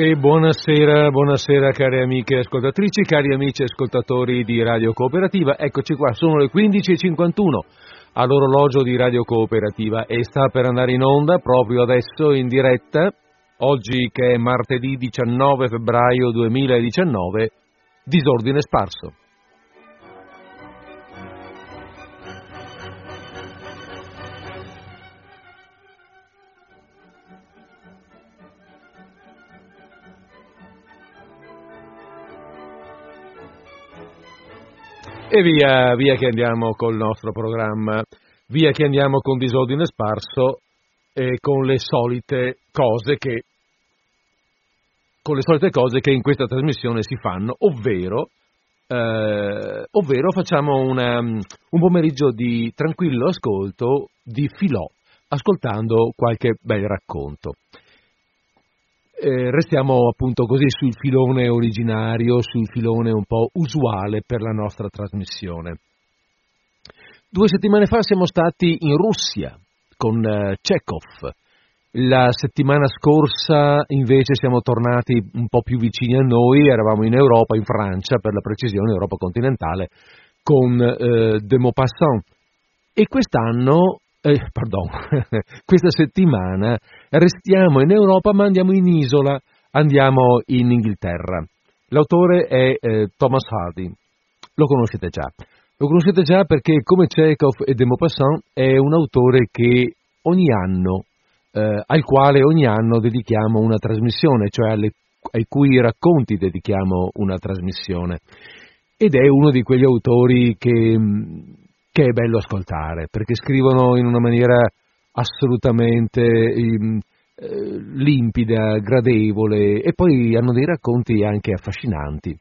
E buonasera, buonasera cari amiche ascoltatrici, cari amici ascoltatori di Radio Cooperativa. Eccoci qua, sono le 15.51 all'orologio di Radio Cooperativa e sta per andare in onda proprio adesso in diretta, oggi che è martedì 19 febbraio 2019, disordine sparso. E via, via che andiamo col nostro programma, via che andiamo con disordine sparso e con le solite cose che, con le solite cose che in questa trasmissione si fanno, ovvero, eh, ovvero facciamo una, un pomeriggio di tranquillo ascolto di filò, ascoltando qualche bel racconto eh, restiamo appunto così sul filone originario, sul filone un po' usuale per la nostra trasmissione. Due settimane fa siamo stati in Russia con eh, Chekhov. La settimana scorsa invece siamo tornati un po' più vicini a noi, eravamo in Europa, in Francia per la precisione, Europa continentale, con eh, De Maupassant. E quest'anno eh, pardon, questa settimana restiamo in Europa ma andiamo in isola, andiamo in Inghilterra. L'autore è eh, Thomas Hardy, lo conoscete già. Lo conoscete già perché come Chekhov e de Maupassant è un autore che ogni anno, eh, al quale ogni anno dedichiamo una trasmissione, cioè alle, ai cui racconti dedichiamo una trasmissione. Ed è uno di quegli autori che che è bello ascoltare, perché scrivono in una maniera assolutamente eh, limpida, gradevole e poi hanno dei racconti anche affascinanti.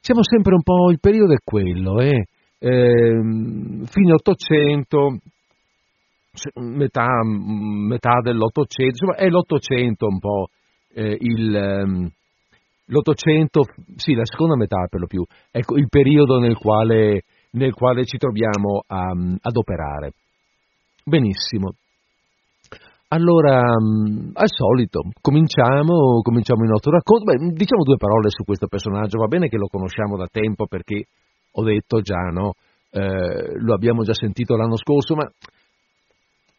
Siamo sempre un po', il periodo è quello, eh? eh fine 800, metà, metà dell'Ottocento, insomma è l'Ottocento un po' eh, il, ehm, l'Ottocento, sì, la seconda metà per lo più, ecco il periodo nel quale nel quale ci troviamo a, ad operare. Benissimo. Allora, al solito, cominciamo, cominciamo il nostro racconto. Beh, diciamo due parole su questo personaggio. Va bene che lo conosciamo da tempo perché ho detto già, no? Eh, lo abbiamo già sentito l'anno scorso, ma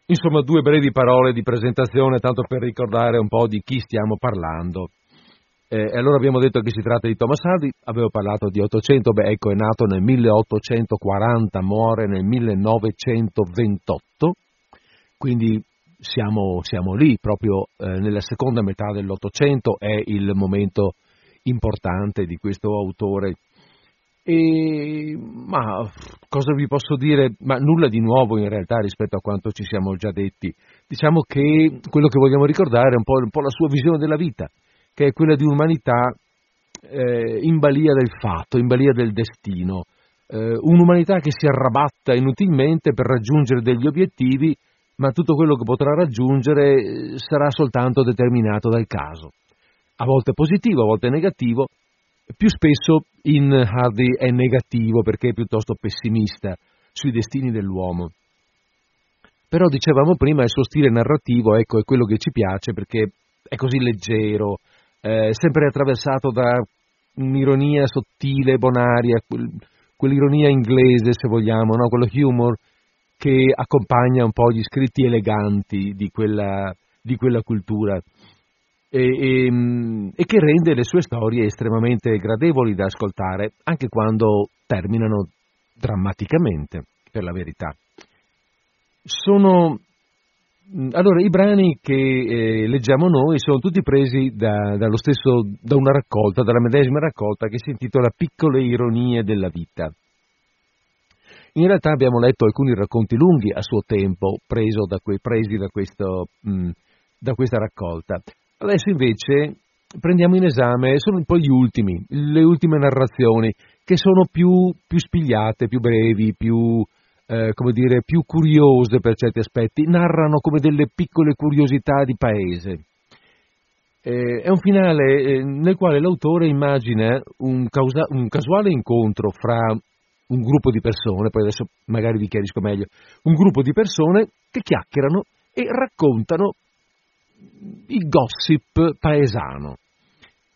insomma due brevi parole di presentazione tanto per ricordare un po' di chi stiamo parlando. Eh, allora abbiamo detto che si tratta di Thomas Hardy, avevo parlato di 800, beh ecco è nato nel 1840, muore nel 1928, quindi siamo, siamo lì, proprio eh, nella seconda metà dell'Ottocento è il momento importante di questo autore. E, ma cosa vi posso dire? Ma nulla di nuovo in realtà rispetto a quanto ci siamo già detti. Diciamo che quello che vogliamo ricordare è un po', un po la sua visione della vita che è quella di un'umanità eh, in balia del fatto, in balia del destino, eh, un'umanità che si arrabatta inutilmente per raggiungere degli obiettivi, ma tutto quello che potrà raggiungere eh, sarà soltanto determinato dal caso. A volte positivo, a volte negativo, più spesso in Hardy è negativo perché è piuttosto pessimista sui destini dell'uomo. Però dicevamo prima il suo stile narrativo, ecco, è quello che ci piace perché è così leggero, eh, sempre attraversato da un'ironia sottile, bonaria, quel, quell'ironia inglese se vogliamo, no? quello humor che accompagna un po' gli scritti eleganti di quella, di quella cultura e, e, e, che rende le sue storie estremamente gradevoli da ascoltare, anche quando terminano drammaticamente, per la verità. Sono allora, i brani che eh, leggiamo noi sono tutti presi da, stesso, da una raccolta, dalla medesima raccolta che si intitola Piccole ironie della vita. In realtà abbiamo letto alcuni racconti lunghi a suo tempo da que, presi da, questo, mh, mm, da, questa raccolta. Adesso invece prendiamo in esame, sono un po' gli ultimi, le ultime narrazioni, che sono più, più spigliate, più brevi, più, eh, come dire, più curiose per certi aspetti, narrano come delle piccole curiosità di paese. Eh, è un finale eh, nel quale l'autore immagina un, causa- un, casuale incontro fra un gruppo di persone, poi adesso magari vi chiarisco meglio, un gruppo di persone che chiacchierano e raccontano il gossip paesano.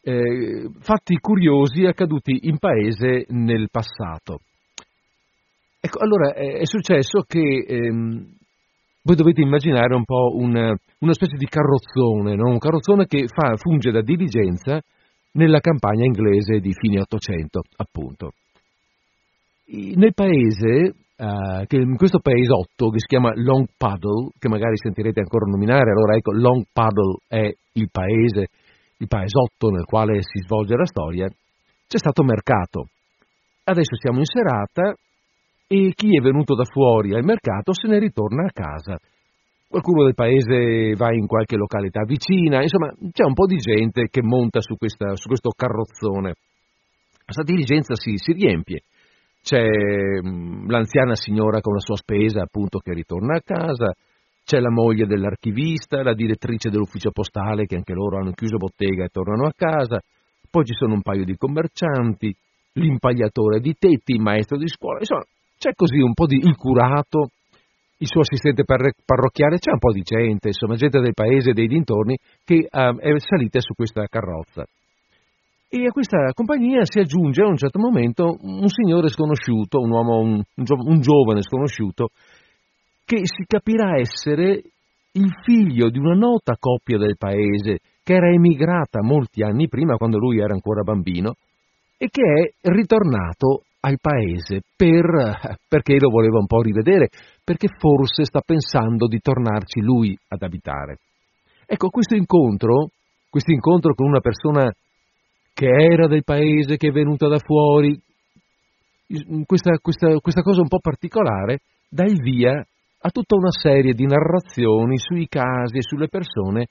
eh, fatti curiosi accaduti in paese nel passato. Ecco, allora è, è successo che ehm, voi dovete immaginare un po' una, una specie di carrozzone, no? un carrozzone che fa, funge da diligenza nella campagna inglese di fine Ottocento, appunto. Nel paese, uh, che in questo paesotto che si chiama Long Paddle, che magari sentirete ancora nominare, allora ecco, Long Paddle è il paese, il paesotto nel quale si svolge la storia, c'è stato mercato. Adesso siamo in serata e chi è venuto da fuori al mercato se ne ritorna a casa. Qualcuno del paese va in qualche località vicina, insomma c'è un po' di gente che monta su, questa, su questo carrozzone. Questa diligenza si, si riempie c'è mm, l'anziana signora con la sua spesa appunto che ritorna a casa, c'è la moglie dell'archivista, la direttrice dell'ufficio postale che anche loro hanno chiuso bottega e tornano a casa, poi ci sono un paio di commercianti, l'impagliatore di tetti, il maestro di scuola, insomma c'è così un po' di il curato, il suo assistente parrocchiale, c'è un po' di gente, insomma gente del paese e dei dintorni che uh, è salita su questa carrozza. E a questa compagnia si aggiunge a un certo momento un signore sconosciuto, un uomo, un, un giovane sconosciuto, che si capirà essere il figlio di una nota coppia del paese che era emigrata molti anni prima, quando lui era ancora bambino, e che è ritornato al paese per, perché lo voleva un po' rivedere, perché forse sta pensando di tornarci lui ad abitare. Ecco, questo incontro, questo incontro con una persona che era del paese, che è venuta da fuori, questa, questa, questa cosa un po' particolare dà il via a tutta una serie di narrazioni sui casi e sulle persone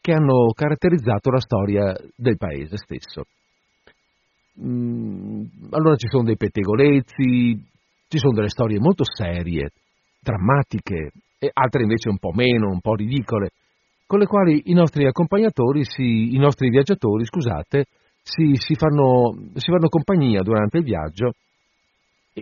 che hanno caratterizzato la storia del paese stesso. Mm, allora ci sono dei pettegolezzi, ci sono delle storie molto serie, drammatiche, e altre invece un po' meno, un po' ridicole, con le quali i nostri accompagnatori, si, i nostri viaggiatori, scusate, si, si, fanno, si fanno compagnia durante il viaggio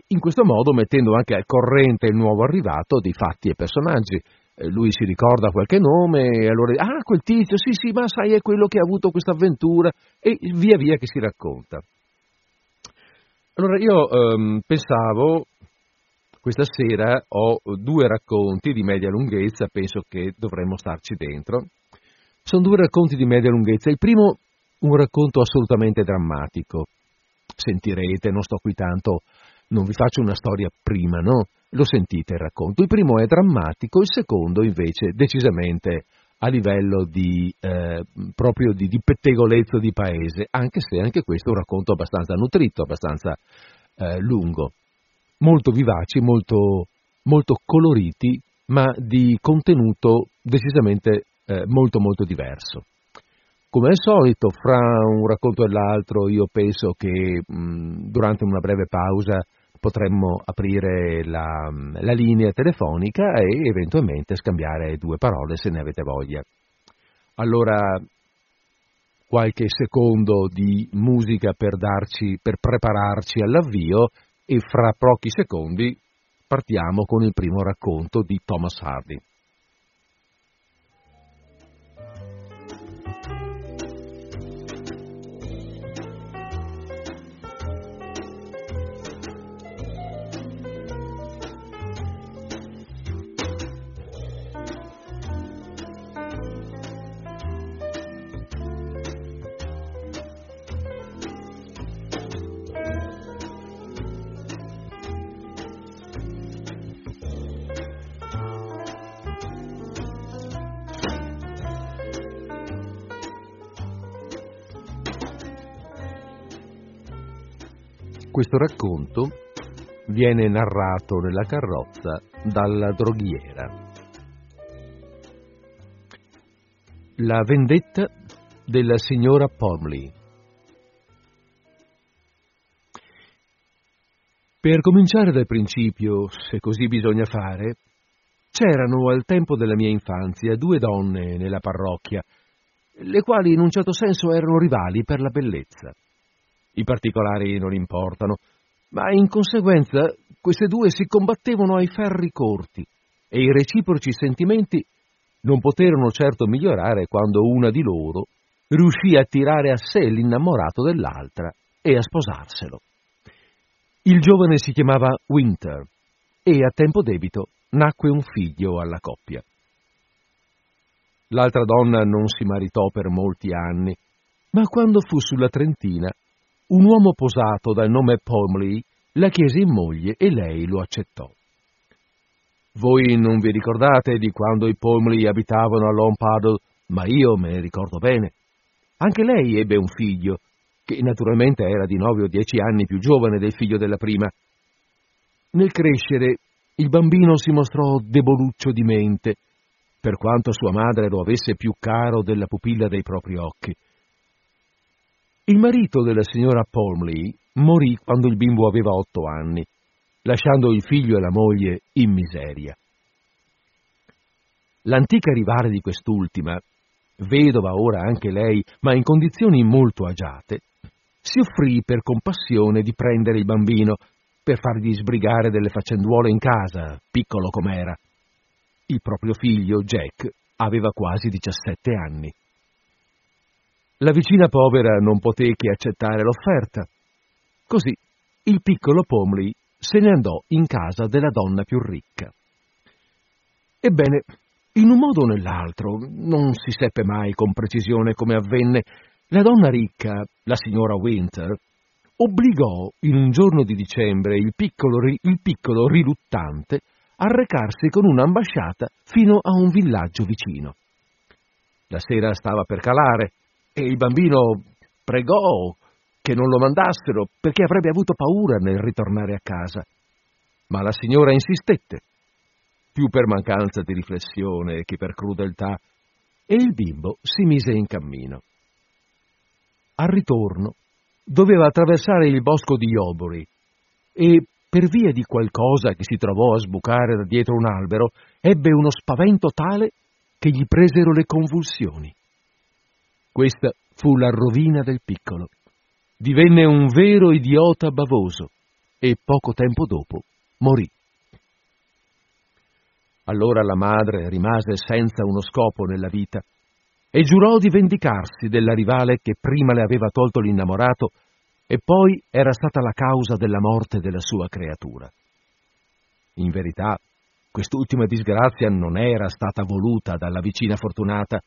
in questo modo mettendo anche al corrente il nuovo arrivato di fatti e personaggi. Eh, lui si ricorda qualche nome e allora ah quel tizio, sì sì, ma sai è quello che ha avuto questa avventura e via via che si racconta. Allora io ehm, pensavo, questa sera ho due racconti di media lunghezza, penso che dovremmo starci dentro. Sono due racconti di media lunghezza. Il primo un racconto assolutamente drammatico. Sentirete, non sto qui tanto, non vi faccio una storia prima, no? Lo sentite il racconto. Il primo è drammatico, il secondo invece decisamente a livello di, eh, proprio di, di, pettegolezzo di paese, anche se anche questo è un racconto abbastanza nutrito, abbastanza eh, lungo, molto vivaci, molto, molto coloriti, ma di contenuto decisamente eh, molto molto diverso. Come al solito, fra un racconto e l'altro, io penso che mh, durante una breve pausa potremmo aprire la, la, linea telefonica e eventualmente scambiare due parole se ne avete voglia. Allora, qualche secondo di musica per, darci, per prepararci all'avvio e fra pochi secondi partiamo con il primo racconto di Thomas Hardy. Questo racconto viene narrato nella carrozza dalla droghiera. La vendetta della signora Pomley. Per cominciare dal principio, se così bisogna fare, c'erano al tempo della mia infanzia due donne nella parrocchia, le quali in un certo senso erano rivali per la bellezza. I particolari non importano, ma in conseguenza queste due si combattevano ai ferri corti e i reciproci sentimenti non poterono certo migliorare quando una di loro, riuscì a tirare a sé l'innamorato dell'altra e a sposarselo. Il giovane si chiamava Winter e a tempo debito nacque un figlio alla coppia. L'altra donna non si maritò per molti anni, ma quando fu sulla trentina, un uomo posato dal nome Pomley la chiese in moglie e lei lo accettò. Voi non vi ricordate di quando i Pomley abitavano a Longpuddle, ma io me ne ricordo bene. Anche lei ebbe un figlio, che naturalmente era di nove o dieci anni più giovane del figlio della prima. Nel crescere, il bambino si mostrò deboluccio di mente, per quanto sua madre lo avesse più caro della pupilla dei propri occhi. Il marito della signora Palmley morì quando il bimbo aveva otto anni, lasciando il figlio e la moglie in miseria. L'antica rivale di quest'ultima, vedova ora anche lei, ma in condizioni molto agiate, si offrì per compassione di prendere il bambino per fargli sbrigare delle faccenduole in casa, piccolo com'era. Il proprio figlio, Jack, aveva quasi 17 anni. La vicina povera non poté che accettare l'offerta. Così il piccolo Pomley se ne andò in casa della donna più ricca. Ebbene, in un modo o nell'altro, non si seppe mai con precisione come avvenne, la donna ricca, la signora Winter, obbligò in un giorno di dicembre il piccolo, il piccolo riluttante a recarsi con un'ambasciata fino a un villaggio vicino. La sera stava per calare e il bambino pregò che non lo mandassero perché avrebbe avuto paura nel ritornare a casa. Ma la signora insistette, più per mancanza di riflessione che per crudeltà, e il bimbo si mise in cammino. Al ritorno doveva attraversare il bosco di Yobori e, per via di qualcosa che si trovò a sbucare da dietro un albero, ebbe uno spavento tale che gli presero le convulsioni. Questa fu la rovina del piccolo. Divenne un vero idiota bavoso e poco tempo dopo morì. Allora la madre rimase senza uno scopo nella vita e giurò di vendicarsi della rivale che prima le aveva tolto l'innamorato e poi era stata la causa della morte della sua creatura. In verità, quest'ultima disgrazia non era stata voluta dalla vicina fortunata,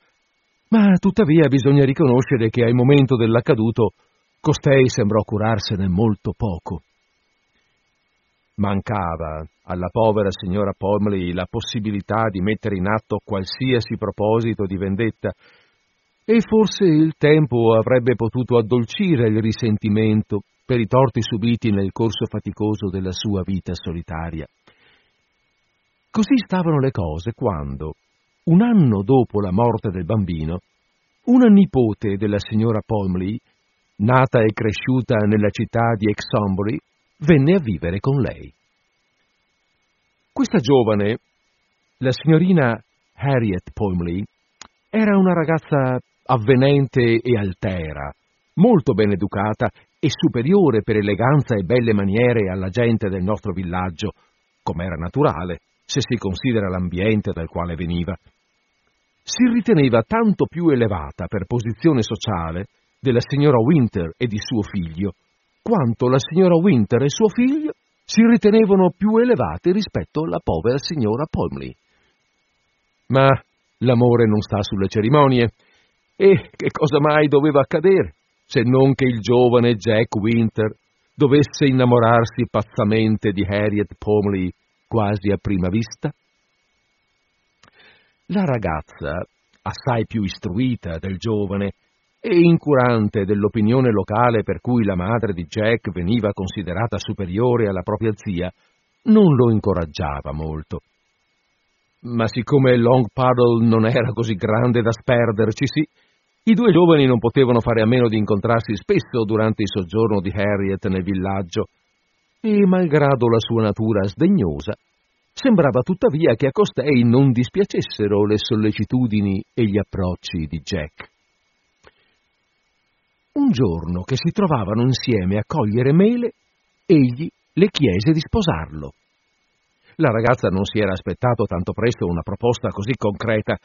ma tuttavia bisogna riconoscere che al momento dell'accaduto costei sembrò curarsene molto poco. Mancava alla povera signora Pomley la possibilità di mettere in atto qualsiasi proposito di vendetta e forse il tempo avrebbe potuto addolcire il risentimento per i torti subiti nel corso faticoso della sua vita solitaria. Così stavano le cose quando, un anno dopo la morte del bambino, una nipote della signora Pomley, nata e cresciuta nella città di Exombury, venne a vivere con lei. Questa giovane, la signorina Harriet Pomley, era una ragazza avvenente e altera, molto ben educata e superiore per eleganza e belle maniere alla gente del nostro villaggio, come era naturale, se si considera l'ambiente dal quale veniva. Si riteneva tanto più elevata per posizione sociale della signora Winter e di suo figlio, quanto la signora Winter e suo figlio si ritenevano più elevati rispetto alla povera signora Pomley. Ma l'amore non sta sulle cerimonie, e che cosa mai doveva accadere, se non che il giovane Jack Winter dovesse innamorarsi pazzamente di Harriet Pomley quasi a prima vista? La ragazza, assai più istruita del giovane, e incurante dell'opinione locale per cui la madre di Jack veniva considerata superiore alla propria zia, non lo incoraggiava molto. Ma siccome Long Puddle non era così grande da sperdercisi, i due giovani non potevano fare a meno di incontrarsi spesso durante il soggiorno di Harriet nel villaggio, e malgrado la sua natura sdegnosa, sembrava tuttavia che a costei non dispiacessero le sollecitudini e gli approcci di Jack. Un giorno che si trovavano insieme a cogliere mele, egli le chiese di sposarlo. La ragazza non si era aspettato tanto presto una proposta così concreta,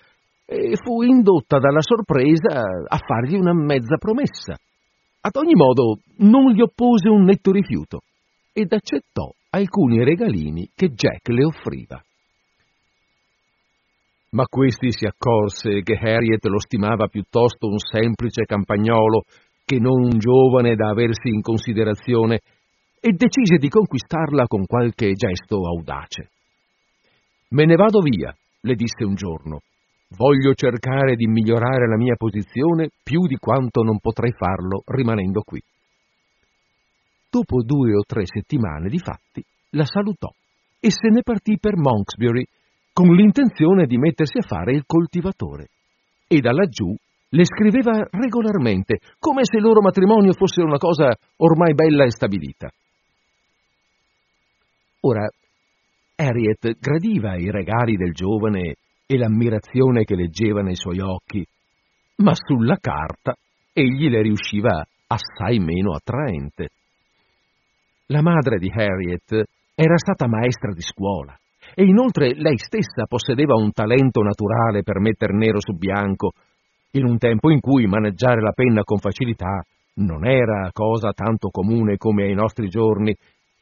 e fu indotta dalla sorpresa a fargli una mezza promessa. Ad ogni modo non gli oppose un netto rifiuto ed accettò alcuni regalini che Jack le offriva. Ma questi si accorse che Harriet lo stimava piuttosto un semplice campagnolo che non un giovane da aversi in considerazione e decise di conquistarla con qualche gesto audace. Me ne vado via, le disse un giorno. Voglio cercare di migliorare la mia posizione più di quanto non potrei farlo rimanendo qui. Dopo due o tre settimane, di fatti, la salutò e se ne partì per Monksbury con l'intenzione di mettersi a fare il coltivatore. E da laggiù le scriveva regolarmente, come se il loro matrimonio fosse una cosa ormai bella e stabilita. Ora, Harriet gradiva i regali del giovane e l'ammirazione che leggeva nei suoi occhi, ma sulla carta egli le riusciva assai meno attraente. La madre di Harriet era stata maestra di scuola e inoltre lei stessa possedeva un talento naturale per metter nero su bianco, in un tempo in cui maneggiare la penna con facilità non era cosa tanto comune come ai nostri giorni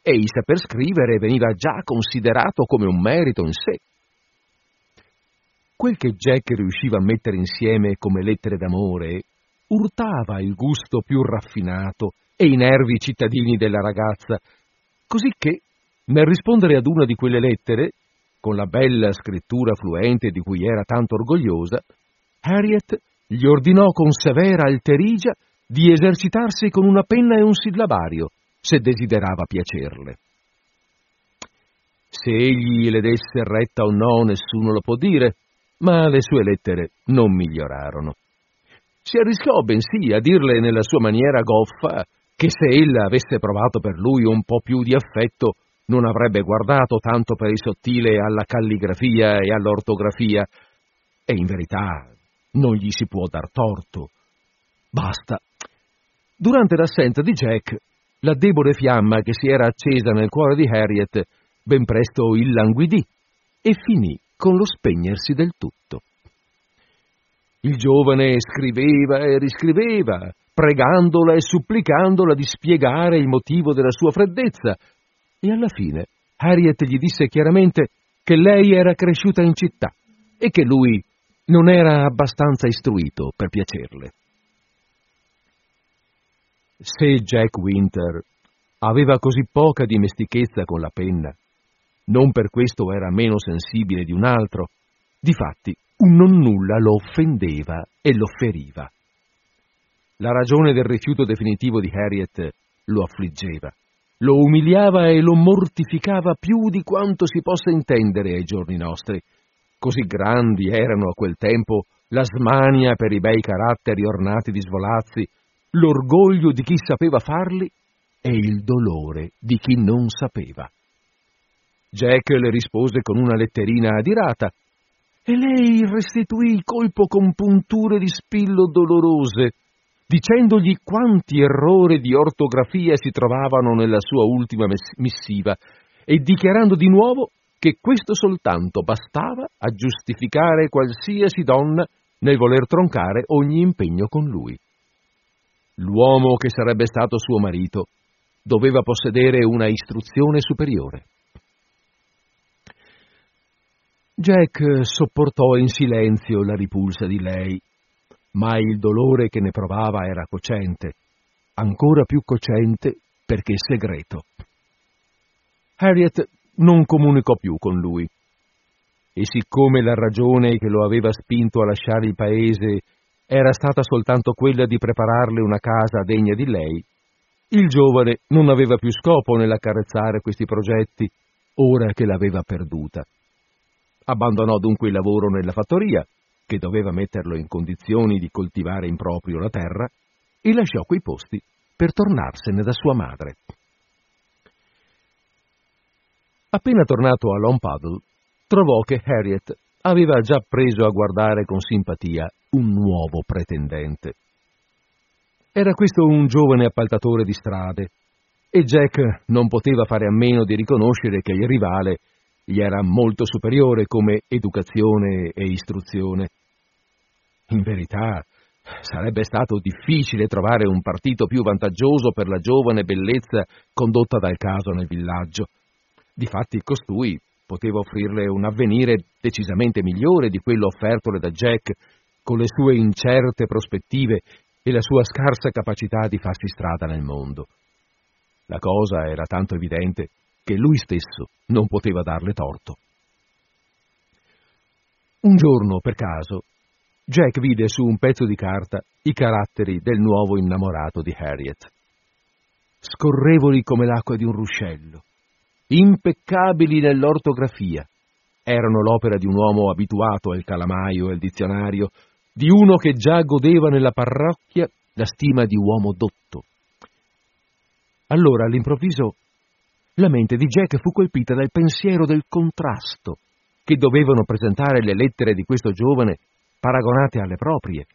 e il saper scrivere veniva già considerato come un merito in sé. Quel che Jack riusciva a mettere insieme come lettere d'amore urtava il gusto più raffinato e i nervi cittadini della ragazza, così che, nel rispondere ad una di quelle lettere, con la bella scrittura fluente di cui era tanto orgogliosa, Harriet gli ordinò con severa alterigia di esercitarsi con una penna e un sillabario, se desiderava piacerle. Se egli le desse retta o no, nessuno lo può dire, ma le sue lettere non migliorarono. Si arrischiò bensì a dirle nella sua maniera goffa che se ella avesse provato per lui un po' più di affetto, non avrebbe guardato tanto per il sottile alla calligrafia e all'ortografia, e in verità non gli si può dar torto. Basta. Durante l'assenza di Jack, la debole fiamma che si era accesa nel cuore di Harriet ben presto illanguidì e finì con lo spegnersi del tutto. Il giovane scriveva e riscriveva, pregandola e supplicandola di spiegare il motivo della sua freddezza, e alla fine Harriet gli disse chiaramente che lei era cresciuta in città e che lui non era abbastanza istruito per piacerle. Se Jack Winter aveva così poca dimestichezza con la penna, non per questo era meno sensibile di un altro, difatti un nonnulla lo offendeva e lo feriva. La ragione del rifiuto definitivo di Harriet lo affliggeva, lo umiliava e lo mortificava più di quanto si possa intendere ai giorni nostri. Così grandi erano a quel tempo la smania per i bei caratteri ornati di svolazzi, l'orgoglio di chi sapeva farli e il dolore di chi non sapeva. Jack le rispose con una letterina adirata e lei restituì il colpo con punture di spillo dolorose, dicendogli quanti errori di ortografia si trovavano nella sua ultima missiva e dichiarando di nuovo che questo soltanto bastava a giustificare qualsiasi donna nel voler troncare ogni impegno con lui. L'uomo che sarebbe stato suo marito doveva possedere una istruzione superiore. Jack sopportò in silenzio la ripulsa di lei, ma il dolore che ne provava era cocente, ancora più cocente perché segreto. Harriet non comunicò più con lui, e siccome la ragione che lo aveva spinto a lasciare il paese era stata soltanto quella di prepararle una casa degna di lei, il giovane non aveva più scopo nell'accarezzare questi progetti, ora che l'aveva perduta. Abbandonò dunque il lavoro nella fattoria, che doveva metterlo in condizioni di coltivare in proprio la terra, e lasciò quei posti per tornarsene da sua madre. Appena tornato a Longpuddle, trovò che Harriet aveva già preso a guardare con simpatia un nuovo pretendente. Era questo un giovane appaltatore di strade, e Jack non poteva fare a meno di riconoscere che il rivale gli era molto superiore come educazione e istruzione, In verità, sarebbe stato difficile trovare un partito più vantaggioso per la giovane bellezza condotta dal caso nel villaggio. Difatti costui poteva offrirle un avvenire decisamente migliore di quello offertole da Jack, con le sue incerte prospettive e la sua scarsa capacità di farsi strada nel mondo. La cosa era tanto evidente che lui stesso non poteva darle torto. Un giorno, per caso, Jack vide su un pezzo di carta i caratteri del nuovo innamorato di Harriet. Scorrevoli come l'acqua di un ruscello, impeccabili nell'ortografia, erano l'opera di un uomo abituato al calamaio e al dizionario, di uno che già godeva nella parrocchia la stima di uomo dotto. Allora, all'improvviso, la mente di Jack fu colpita dal pensiero del contrasto che dovevano presentare le lettere di questo giovane paragonate alle proprie,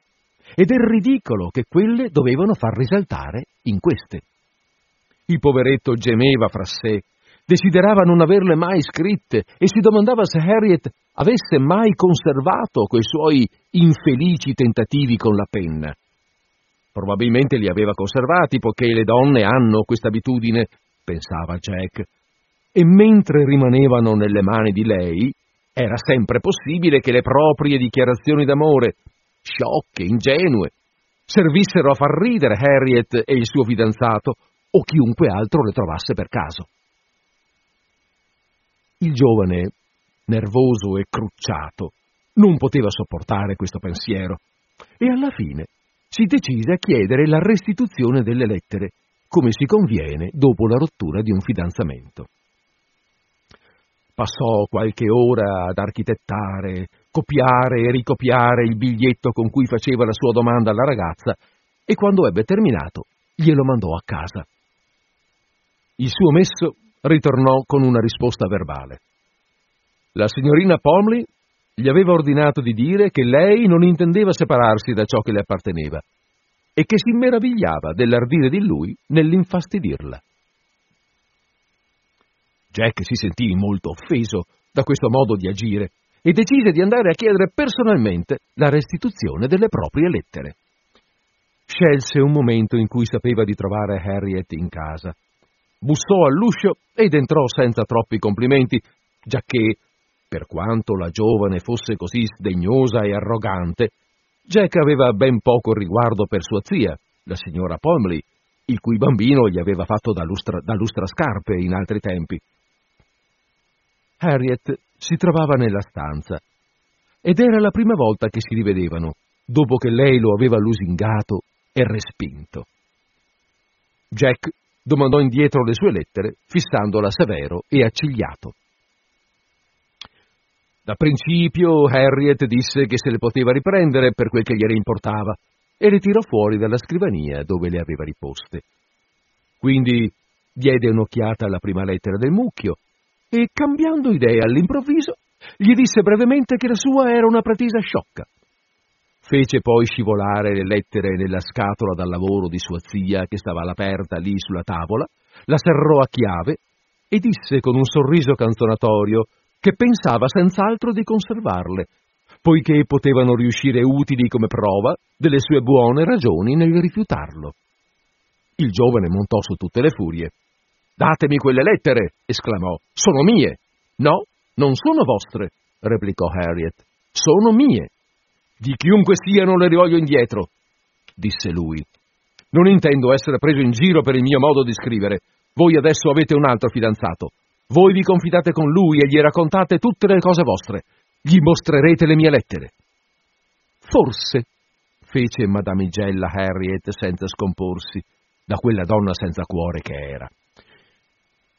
e del ridicolo che quelle dovevano far risaltare in queste. Il poveretto gemeva fra sé, desiderava non averle mai scritte e si domandava se Harriet avesse mai conservato quei suoi infelici tentativi con la penna. Probabilmente li aveva conservati, poiché le donne hanno questa abitudine, pensava Jack, e mentre rimanevano nelle mani di lei, era sempre possibile che le proprie dichiarazioni d'amore, sciocche, ingenue, servissero a far ridere Harriet e il suo fidanzato o chiunque altro le trovasse per caso. Il giovane, nervoso e crucciato, non poteva sopportare questo pensiero e alla fine si decise a chiedere la restituzione delle lettere, come si conviene dopo la rottura di un fidanzamento. Passò qualche ora ad architettare, copiare e ricopiare il biglietto con cui faceva la sua domanda alla ragazza e quando ebbe terminato glielo mandò a casa. Il suo messo ritornò con una risposta verbale. La signorina Pomley gli aveva ordinato di dire che lei non intendeva separarsi da ciò che le apparteneva e che si meravigliava dell'ardire di lui nell'infastidirla. Jack si sentì molto offeso da questo modo di agire e decise di andare a chiedere personalmente la restituzione delle proprie lettere. Scelse un momento in cui sapeva di trovare Harriet in casa. Bussò all'uscio ed entrò senza troppi complimenti, giacché, per quanto la giovane fosse così sdegnosa e arrogante, Jack aveva ben poco riguardo per sua zia, la signora Pomley, il cui bambino gli aveva fatto da, lustra, da lustrascarpe in altri tempi. Harriet si trovava nella stanza ed era la prima volta che si rivedevano, dopo che lei lo aveva lusingato e respinto. Jack domandò indietro le sue lettere, fissandola severo e accigliato. Da principio Harriet disse che se le poteva riprendere per quel che gliene importava e le tirò fuori dalla scrivania dove le aveva riposte. Quindi diede un'occhiata alla prima lettera del mucchio e, cambiando idea all'improvviso, gli disse brevemente che la sua era una pretesa sciocca. Fece poi scivolare le lettere nella scatola da lavoro di sua zia che stava all'aperta lì sulla tavola, la serrò a chiave e disse con un sorriso canzonatorio che pensava senz'altro di conservarle, poiché potevano riuscire utili come prova delle sue buone ragioni nel rifiutarlo. Il giovane montò su tutte le furie Datemi quelle lettere, esclamò. Sono mie. No, non sono vostre, replicò Harriet. Sono mie. Di chiunque siano le rivoglio indietro, disse lui. Non intendo essere preso in giro per il mio modo di scrivere. Voi adesso avete un altro fidanzato. Voi vi confidate con lui e gli raccontate tutte le cose vostre. Gli mostrerete le mie lettere. Forse, fece Madamigella Harriet senza scomporsi, da quella donna senza cuore che era.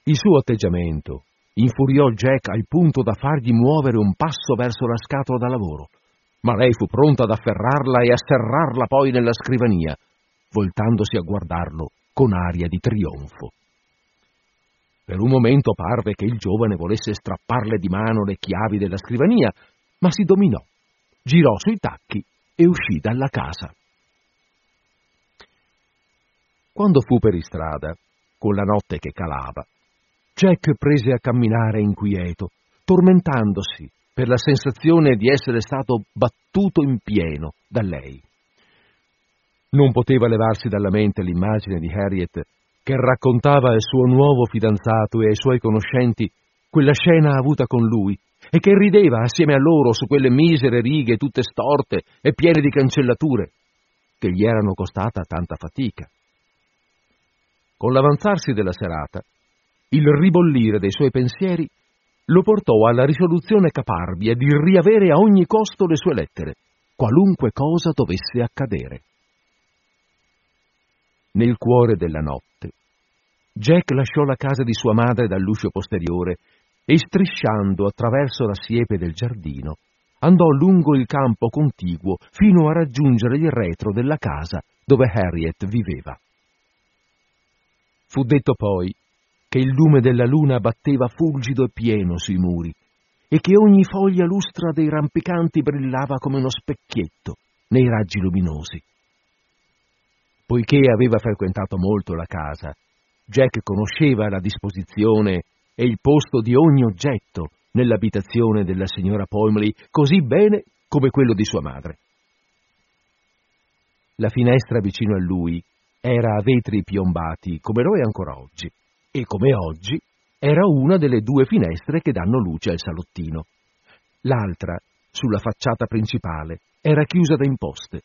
Il suo atteggiamento infuriò Jack al punto da fargli muovere un passo verso la scatola da lavoro, ma lei fu pronta ad afferrarla e a serrarla poi nella scrivania, voltandosi a guardarlo con aria di trionfo. Per un momento parve che il giovane volesse strapparle di mano le chiavi della scrivania, ma si dominò, girò sui tacchi e uscì dalla casa. Quando fu per istrada, con la notte che calava, Jack prese a camminare inquieto, tormentandosi per la sensazione di essere stato battuto in pieno da lei. Non poteva levarsi dalla mente l'immagine di Harriet che raccontava al suo nuovo fidanzato e ai suoi conoscenti quella scena avuta con lui e che rideva assieme a loro su quelle misere righe tutte storte e piene di cancellature che gli erano costata tanta fatica. Con l'avanzarsi della serata, il ribollire dei suoi pensieri lo portò alla risoluzione caparbia di riavere a ogni costo le sue lettere, qualunque cosa dovesse accadere. Nel cuore della notte, Jack lasciò la casa di sua madre dall'uscio posteriore e strisciando attraverso la siepe del giardino, andò lungo il campo contiguo fino a raggiungere il retro della casa dove Harriet viveva. Fu detto poi che il lume della luna batteva fulgido e pieno sui muri e che ogni foglia lustra dei rampicanti brillava come uno specchietto nei raggi luminosi. Poiché aveva frequentato molto la casa, Jack conosceva la disposizione e il posto di ogni oggetto nell'abitazione della signora Polmley così bene come quello di sua madre. La finestra vicino a lui era a vetri piombati come lo è ancora oggi, e come oggi era una delle due finestre che danno luce al salottino. L'altra, sulla facciata principale, era chiusa da imposte,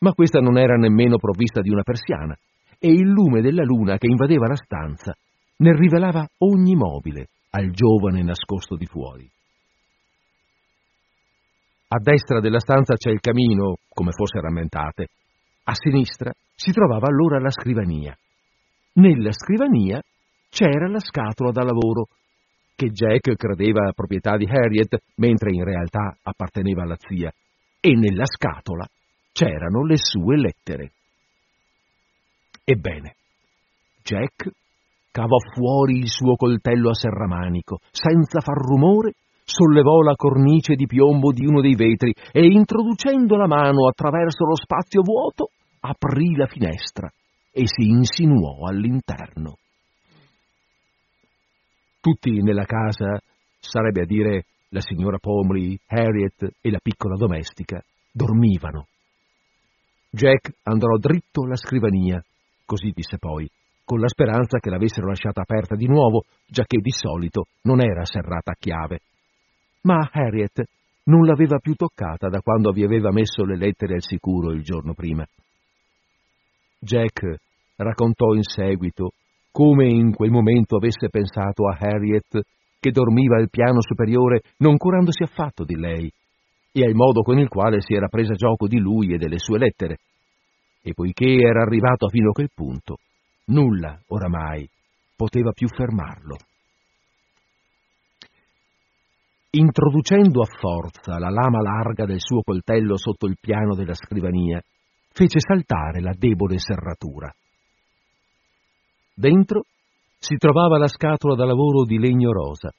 ma questa non era nemmeno provvista di una persiana, e il lume della luna che invadeva la stanza ne rivelava ogni mobile al giovane nascosto di fuori. A destra della stanza c'è il camino, come fosse rammentate. A sinistra si trovava allora la scrivania. Nella scrivania c'era la scatola da lavoro, che Jack credeva proprietà di Harriet, mentre in realtà apparteneva alla zia, e nella scatola c'erano le sue lettere. Ebbene, Jack cavò fuori il suo coltello a serramanico, senza far rumore, sollevò la cornice di piombo di uno dei vetri e, introducendo la mano attraverso lo spazio vuoto, aprì la finestra e si insinuò all'interno. Tutti nella casa, sarebbe a dire la signora Pomley, Harriet e la piccola domestica, dormivano. Jack andò dritto alla scrivania, così disse poi, con la speranza che l'avessero lasciata aperta di nuovo, giacché di solito non era serrata a chiave. Ma Harriet non l'aveva più toccata da quando vi aveva messo le lettere al sicuro il giorno prima. Jack raccontò in seguito come in quel momento avesse pensato a Harriet che dormiva al piano superiore non curandosi affatto di lei e al modo con il quale si era presa gioco di lui e delle sue lettere. E poiché era arrivato fino a quel punto, Nulla, oramai, poteva più fermarlo. Introducendo a forza la lama larga del suo coltello sotto il piano della scrivania, fece saltare la debole serratura. Dentro si trovava la scatola da lavoro di legno rosa,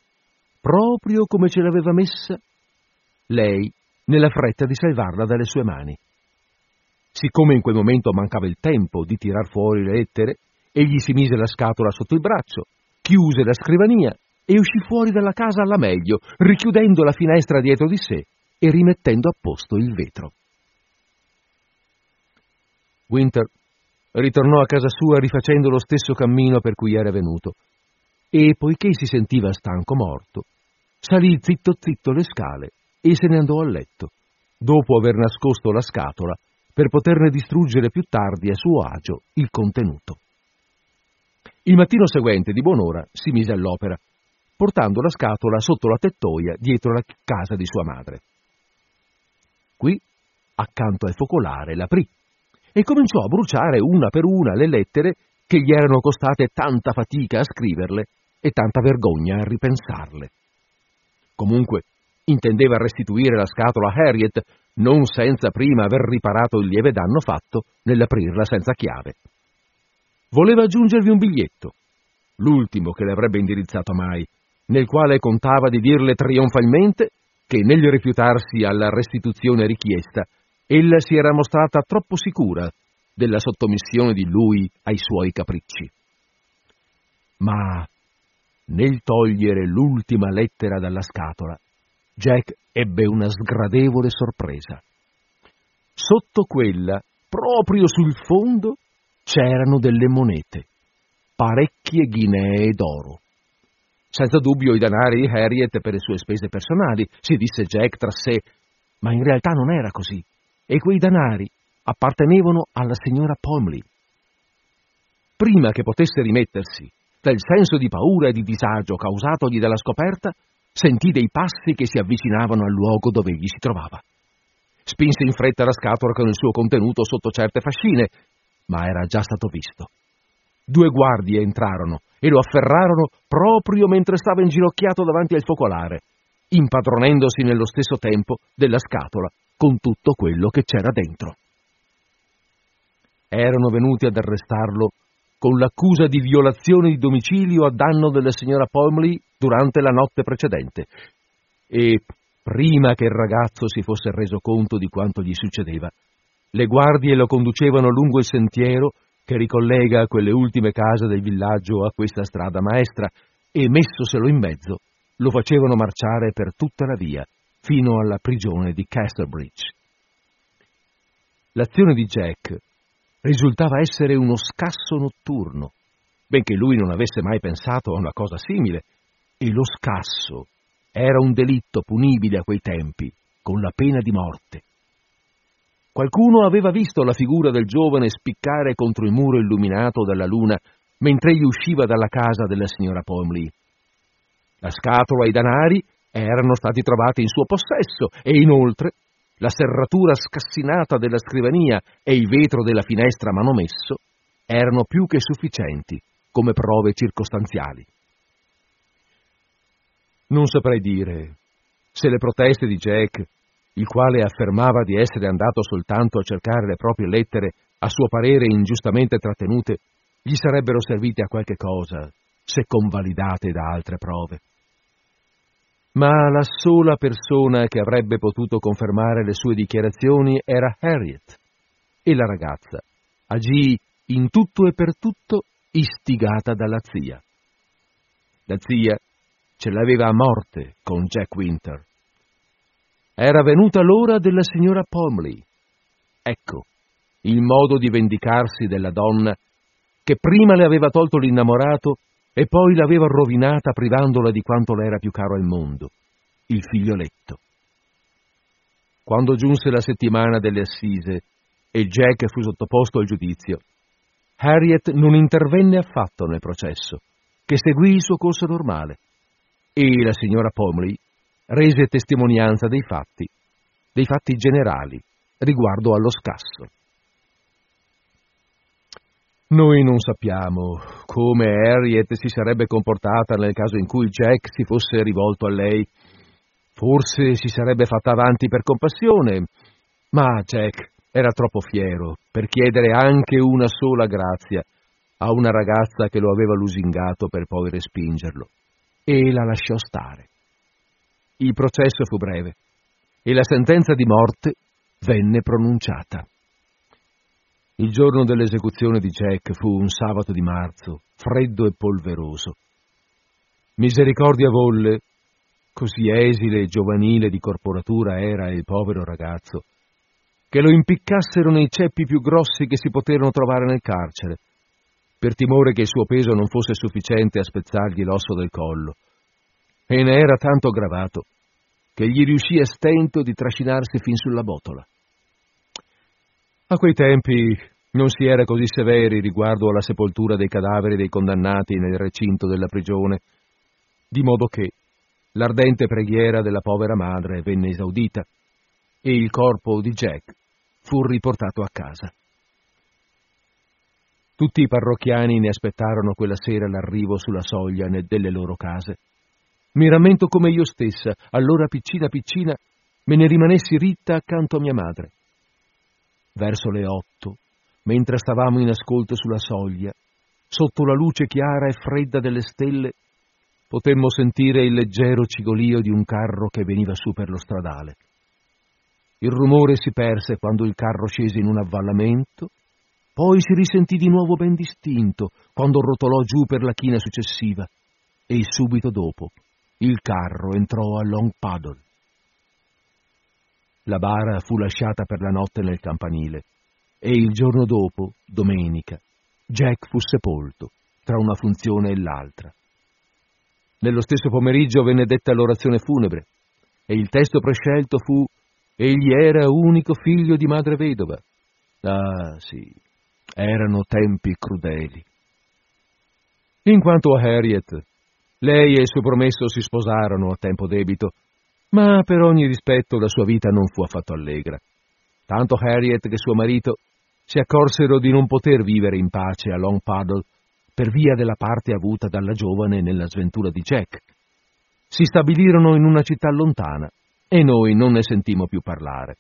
proprio come ce l'aveva messa lei nella fretta di salvarla dalle sue mani. Siccome in quel momento mancava il tempo di tirar fuori le lettere, Egli si mise la scatola sotto il braccio, chiuse la scrivania e uscì fuori dalla casa alla meglio, richiudendo la finestra dietro di sé e rimettendo a posto il vetro. Winter ritornò a casa sua rifacendo lo stesso cammino per cui era venuto e, poiché si sentiva stanco morto, salì zitto zitto le scale e se ne andò a letto, dopo aver nascosto la scatola per poterne distruggere più tardi a suo agio il contenuto. Il mattino seguente, di buon'ora, si mise all'opera, portando la scatola sotto la tettoia dietro la casa di sua madre. Qui, accanto al focolare, l'aprì e cominciò a bruciare una per una le lettere che gli erano costate tanta fatica a scriverle e tanta vergogna a ripensarle. Comunque, intendeva restituire la scatola a Harriet, non senza prima aver riparato il lieve danno fatto nell'aprirla senza chiave. Voleva aggiungervi un biglietto, l'ultimo che le avrebbe indirizzato mai, nel quale contava di dirle trionfalmente che nel rifiutarsi alla restituzione richiesta, ella si era mostrata troppo sicura della sottomissione di lui ai suoi capricci. Ma nel togliere l'ultima lettera dalla scatola, Jack ebbe una sgradevole sorpresa. Sotto quella, proprio sul fondo, c'erano delle monete, parecchie ghinee d'oro. Senza dubbio i danari di Harriet per le sue spese personali, si disse Jack tra sé, ma in realtà non era così, e quei danari appartenevano alla signora Pomley. Prima che potesse rimettersi dal senso di paura e di disagio causatogli dalla scoperta, sentì dei passi che si avvicinavano al luogo dove egli si trovava. Spinse in fretta la scatola con il suo contenuto sotto certe fascine, ma era già stato visto. Due guardie entrarono e lo afferrarono proprio mentre stava inginocchiato davanti al focolare, impadronendosi nello stesso tempo della scatola con tutto quello che c'era dentro. Erano venuti ad arrestarlo con l'accusa di violazione di domicilio a danno della signora Pomley durante la notte precedente e, prima che il ragazzo si fosse reso conto di quanto gli succedeva, le guardie lo conducevano lungo il sentiero che ricollega quelle ultime case del villaggio a questa strada maestra e, messoselo in mezzo, lo facevano marciare per tutta la via, fino alla prigione di Castlebridge. L'azione di Jack risultava essere uno scasso notturno, benché lui non avesse mai pensato a una cosa simile, e lo scasso era un delitto punibile a quei tempi, con la pena di morte. Qualcuno aveva visto la figura del giovane spiccare contro il muro illuminato dalla luna mentre egli usciva dalla casa della signora Pomley. La scatola e i danari erano stati trovati in suo possesso e inoltre la serratura scassinata della scrivania e il vetro della finestra manomesso erano più che sufficienti come prove circostanziali. Non saprei dire se le proteste di Jack, il quale affermava di essere andato soltanto a cercare le proprie lettere, a suo parere ingiustamente trattenute, gli sarebbero servite a qualche cosa, se convalidate da altre prove ma la sola persona che avrebbe potuto confermare le sue dichiarazioni era Harriet, e la ragazza agì in tutto e per tutto istigata dalla zia. La zia ce l'aveva a morte con Jack Winter. Era venuta l'ora della signora Pomley. Ecco il modo di vendicarsi della donna che prima le aveva tolto l'innamorato e poi l'aveva rovinata privandola di quanto le era più caro al mondo, il figlioletto. Quando giunse la settimana delle assise e Jack fu sottoposto al giudizio, Harriet non intervenne affatto nel processo, che seguì il suo corso normale, e la signora Pomley rese testimonianza dei fatti, dei fatti generali riguardo allo scasso. Noi non sappiamo come Harriet si sarebbe comportata nel caso in cui Jack si fosse rivolto a lei. Forse si sarebbe fatta avanti per compassione, ma Jack era troppo fiero per chiedere anche una sola grazia a una ragazza che lo aveva lusingato per poi respingerlo, e la lasciò stare. Il processo fu breve e la sentenza di morte venne pronunciata. Il giorno dell'esecuzione di Jack fu un sabato di marzo, freddo e polveroso. Misericordia volle, così esile e giovanile di corporatura era il povero ragazzo, che lo impiccassero nei ceppi più grossi che si poterono trovare nel carcere, per timore che il suo peso non fosse sufficiente a spezzargli l'osso del collo. E ne era tanto aggravato che gli riuscì a stento di trascinarsi fin sulla botola. A quei tempi non si era così severi riguardo alla sepoltura dei cadaveri dei condannati nel recinto della prigione, di modo che l'ardente preghiera della povera madre venne esaudita e il corpo di Jack fu riportato a casa. Tutti i parrocchiani ne aspettarono quella sera l'arrivo sulla soglia delle loro case. Mi rammento come io stessa, allora piccina piccina, me ne rimanessi ritta accanto a mia madre. Verso le otto, mentre stavamo in ascolto sulla soglia, sotto la luce chiara e fredda delle stelle, potemmo sentire il leggero cigolio di un carro che veniva su per lo stradale. Il rumore si perse quando il carro scese in un avvallamento, poi si risentì di nuovo ben distinto quando rotolò giù per la china successiva e subito dopo il carro entrò a Long Paddle. La bara fu lasciata per la notte nel campanile e il giorno dopo, domenica, Jack fu sepolto tra una funzione e l'altra. Nello stesso pomeriggio venne detta l'orazione funebre e il testo prescelto fu Egli era unico figlio di madre vedova. Ah, sì, erano tempi crudeli. In quanto a Harriet, lei e il suo promesso si sposarono a tempo debito, ma per ogni rispetto la sua vita non fu affatto allegra. Tanto Harriet che suo marito si accorsero di non poter vivere in pace a Long Puddle per via della parte avuta dalla giovane nella sventura di Jack. Si stabilirono in una città lontana e noi non ne sentimmo più parlare.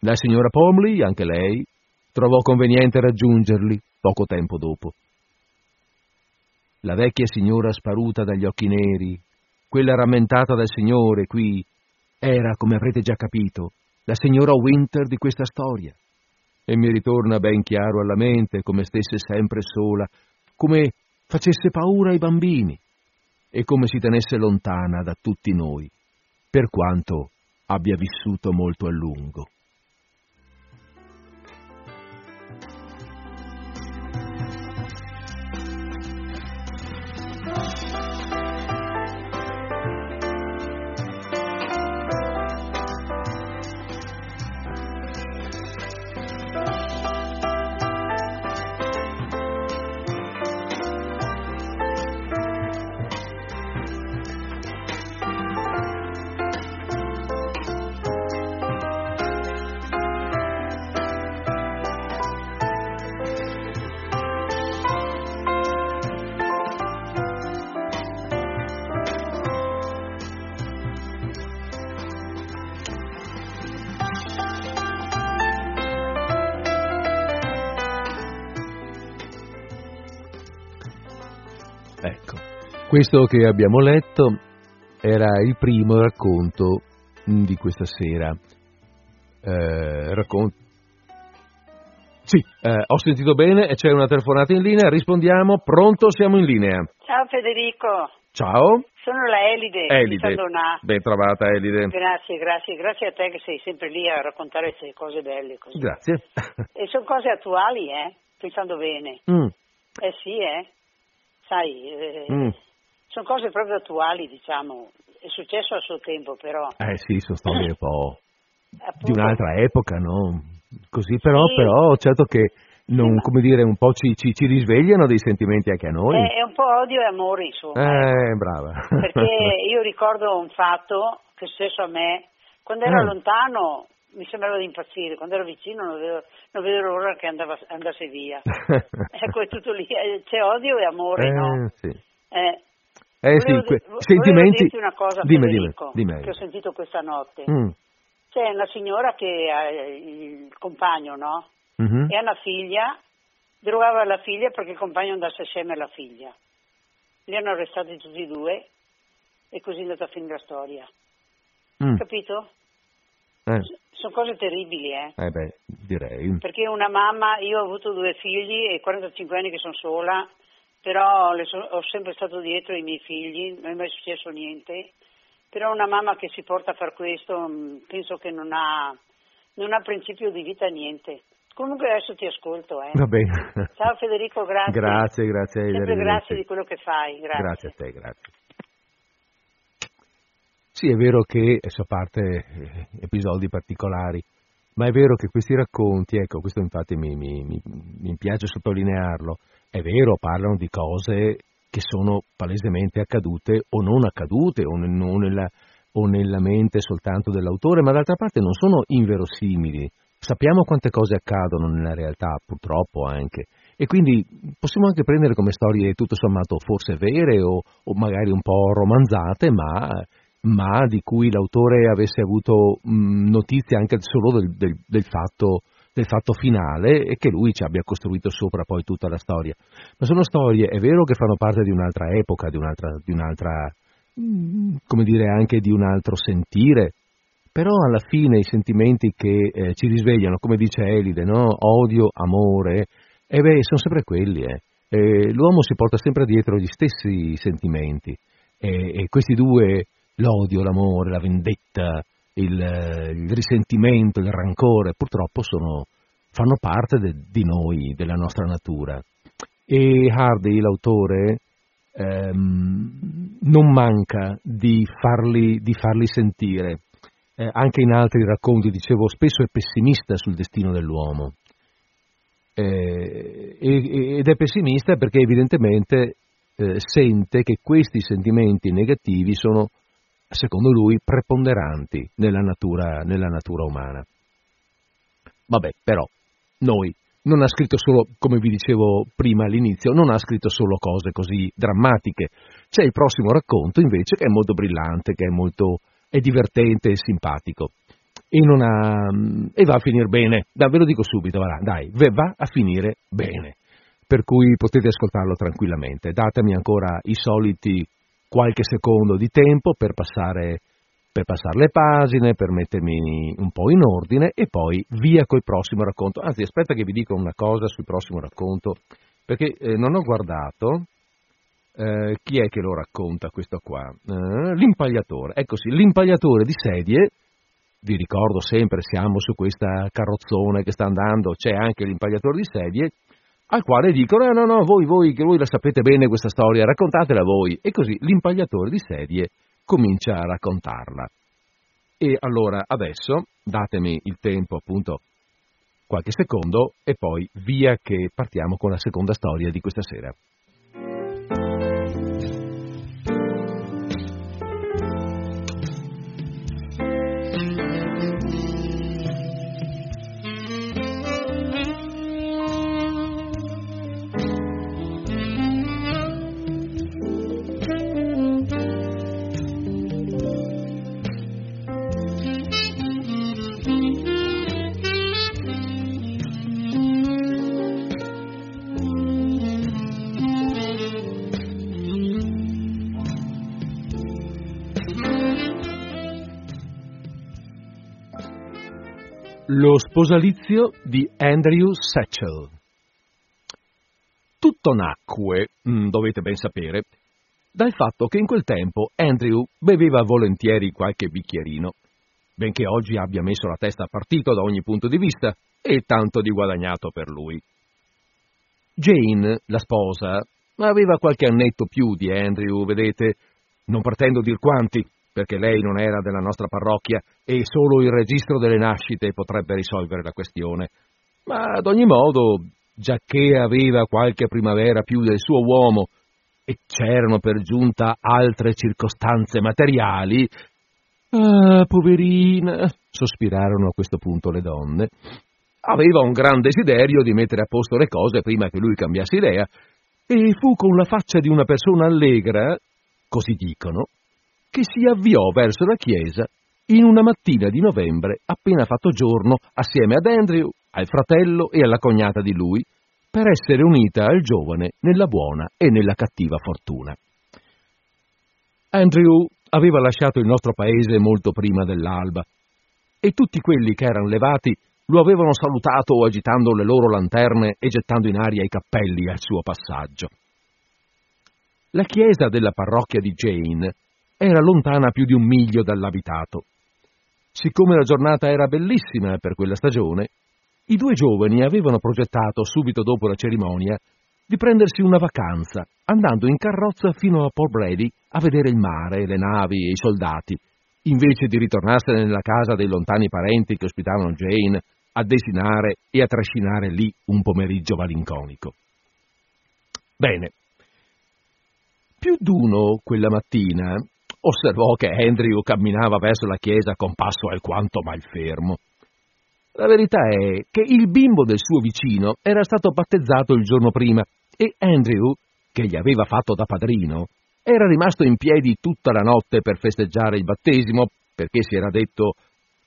La signora Pomley, anche lei, trovò conveniente raggiungerli poco tempo dopo. La vecchia signora sparuta dagli occhi neri, quella rammentata dal Signore qui, era, come avrete già capito, la signora Winter di questa storia. E mi ritorna ben chiaro alla mente come stesse sempre sola, come facesse paura ai bambini e come si tenesse lontana da tutti noi, per quanto abbia vissuto molto a lungo. Questo che abbiamo letto era il primo racconto di questa sera. Eh, raccon- sì, eh, ho sentito bene e c'è una telefonata in linea, rispondiamo, pronto, siamo in linea. Ciao Federico. Ciao. Sono la Elide. Elide. Ben trovata Elide. Grazie, grazie, grazie a te che sei sempre lì a raccontare queste cose belle. Così. Grazie. E sono cose attuali, eh, pensando bene. Mm. Eh sì, eh. Sai, eh, mm sono cose proprio attuali, diciamo. È successo a suo tempo, però. Eh sì, sono storie un po' di un'altra epoca, no? Così, però, sì. però certo che non, sì, come dire, un po' ci, ci, ci, risvegliano dei sentimenti anche a noi. È, è un po' odio e amore, insomma. Eh, brava. Perché io ricordo un fatto che è successo a me. Quando ero eh. lontano mi sembrava di impazzire, quando ero vicino non vedevo, non vedevo l'ora che andava, andasse via. ecco, è tutto lì, eh, c'è odio e amore, eh, no? Sì. Eh, eh volevo, sì, que- sentimenti... dirti una cosa, dimmi, Federico, dimmi, dimmi. che ho sentito questa notte. Mm. C'è una signora che ha il compagno, no? Mm-hmm. E ha una figlia, drogava la figlia perché il compagno andasse assieme alla figlia. Li hanno arrestati tutti e due e così è andata a finire la storia. Mm. Capito? Eh. Sono cose terribili, eh? Eh beh, direi. Perché una mamma, io ho avuto due figli e 45 anni che sono sola però so, ho sempre stato dietro ai miei figli, non è mai successo niente, però una mamma che si porta a fare questo mm, penso che non ha, non ha principio di vita niente. Comunque adesso ti ascolto. Eh. Va bene. Ciao Federico, grazie. Grazie, grazie. Sempre grazie di quello che fai. Grazie. grazie a te, grazie. Sì, è vero che, a parte eh, episodi particolari, ma è vero che questi racconti, ecco, questo infatti mi, mi, mi, mi piace sottolinearlo, è vero, parlano di cose che sono palesemente accadute o non accadute o, nella, o nella mente soltanto dell'autore, ma d'altra parte non sono inverosimili. Sappiamo quante cose accadono nella realtà, purtroppo anche, e quindi possiamo anche prendere come storie tutto sommato forse vere o, o magari un po' romanzate, ma, ma, di cui l'autore avesse avuto mh, notizia anche solo del, del, del fatto del fatto finale e che lui ci abbia costruito sopra poi tutta la storia. Ma sono storie, è vero che fanno parte di un'altra epoca, di un'altra, di un'altra mm, come dire, anche di un altro sentire, però alla fine i sentimenti che eh, ci risvegliano, come dice Elide, no? odio, amore, eh beh, sono sempre quelli. Eh. Eh, l'uomo si porta sempre dietro gli stessi sentimenti e questi due, l'odio, l'amore, la vendetta, il, il risentimento, il rancore, purtroppo sono, fanno parte de, di noi, della nostra natura. E Hardy, l'autore, ehm, non manca di farli, di farli sentire. Eh, anche in altri racconti, dicevo, spesso è pessimista sul destino dell'uomo. Eh, ed è pessimista perché evidentemente eh, sente che questi sentimenti negativi sono, secondo lui, preponderanti nella natura, nella natura umana. Vabbè, però, noi non ha scritto solo, come vi dicevo prima all'inizio, non ha scritto solo cose così drammatiche. C'è il prossimo racconto invece che è molto brillante, che è molto è divertente e simpatico. E, ha, e va a finire bene, da, ve lo dico subito, va, dai, va a finire bene. Per cui potete ascoltarlo tranquillamente. Datemi ancora i soliti qualche secondo di tempo per passare per passare le pagine, per mettermi un po' in ordine e poi via col prossimo racconto. Anzi, aspetta che vi dico una cosa sul prossimo racconto, perché eh, non ho guardato eh, chi è che lo racconta questo qua. Eh, l'impagliatore. Ecco sì, l'impagliatore di sedie, vi ricordo sempre, siamo su questa carrozzone che sta andando, c'è anche l'impagliatore di sedie, al quale dicono, no, no, no, voi, voi, che voi la sapete bene questa storia, raccontatela voi. E così l'impagliatore di sedie comincia a raccontarla. E allora adesso datemi il tempo appunto qualche secondo e poi via che partiamo con la seconda storia di questa sera. Lo sposalizio di Andrew Satchel. Tutto nacque, mm, dovete ben sapere, dal fatto che in quel tempo Andrew beveva volentieri qualche bicchierino, benché oggi abbia messo la testa a partito da ogni punto di vista e tanto di guadagnato per lui. Jane, la sposa, aveva qualche annetto più di Andrew, vedete, non pretendo dir quanti, perché lei non era della nostra parrocchia e solo il registro delle nascite potrebbe risolvere la questione. Ma ad ogni modo, giacché aveva qualche primavera più del suo uomo e c'erano per giunta altre circostanze materiali, ah, poverina, sospirarono a questo punto le donne, aveva un gran desiderio di mettere a posto le cose prima che lui cambiasse idea, e fu con la faccia di una persona allegra, così dicono, che si avviò verso la chiesa in una mattina di novembre appena fatto giorno assieme ad Andrew, al fratello e alla cognata di lui, per essere unita al giovane nella buona e nella cattiva fortuna. Andrew aveva lasciato il nostro paese molto prima dell'alba e tutti quelli che erano levati lo avevano salutato agitando le loro lanterne e gettando in aria i cappelli al suo passaggio. La chiesa della parrocchia di Jane era lontana più di un miglio dall'abitato. Siccome la giornata era bellissima per quella stagione, i due giovani avevano progettato subito dopo la cerimonia di prendersi una vacanza, andando in carrozza fino a Port Brady a vedere il mare, le navi e i soldati, invece di ritornarsene nella casa dei lontani parenti che ospitavano Jane a desinare e a trascinare lì un pomeriggio malinconico. Bene, più d'uno quella mattina osservò che Andrew camminava verso la chiesa con passo alquanto malfermo. La verità è che il bimbo del suo vicino era stato battezzato il giorno prima e Andrew, che gli aveva fatto da padrino, era rimasto in piedi tutta la notte per festeggiare il battesimo perché si era detto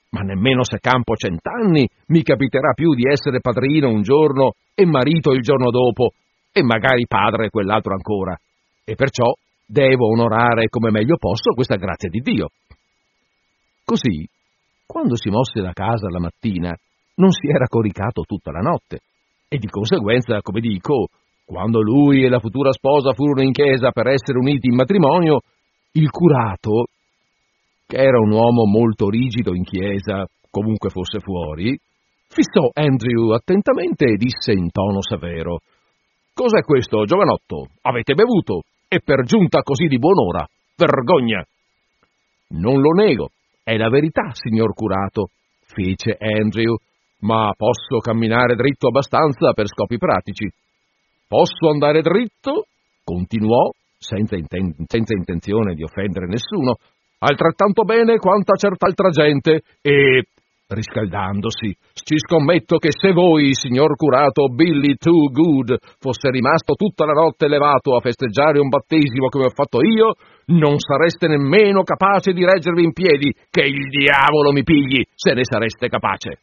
ma nemmeno se campo cent'anni mi capiterà più di essere padrino un giorno e marito il giorno dopo e magari padre quell'altro ancora. E perciò Devo onorare come meglio posso questa grazia di Dio. Così, quando si mosse da casa la mattina, non si era coricato tutta la notte e di conseguenza, come dico, quando lui e la futura sposa furono in chiesa per essere uniti in matrimonio, il curato, che era un uomo molto rigido in chiesa, comunque fosse fuori, fissò Andrew attentamente e disse in tono severo Cos'è questo, giovanotto? Avete bevuto? E per giunta così di buon'ora? Vergogna! Non lo nego, è la verità, signor curato, fece Andrew, ma posso camminare dritto abbastanza per scopi pratici. Posso andare dritto? continuò, senza, inten- senza intenzione di offendere nessuno, altrettanto bene quanta cert'altra gente, e riscaldandosi. Ci scommetto che se voi, signor curato Billy Too Good, fosse rimasto tutta la notte levato a festeggiare un battesimo come ho fatto io, non sareste nemmeno capace di reggervi in piedi, che il diavolo mi pigli se ne sareste capace.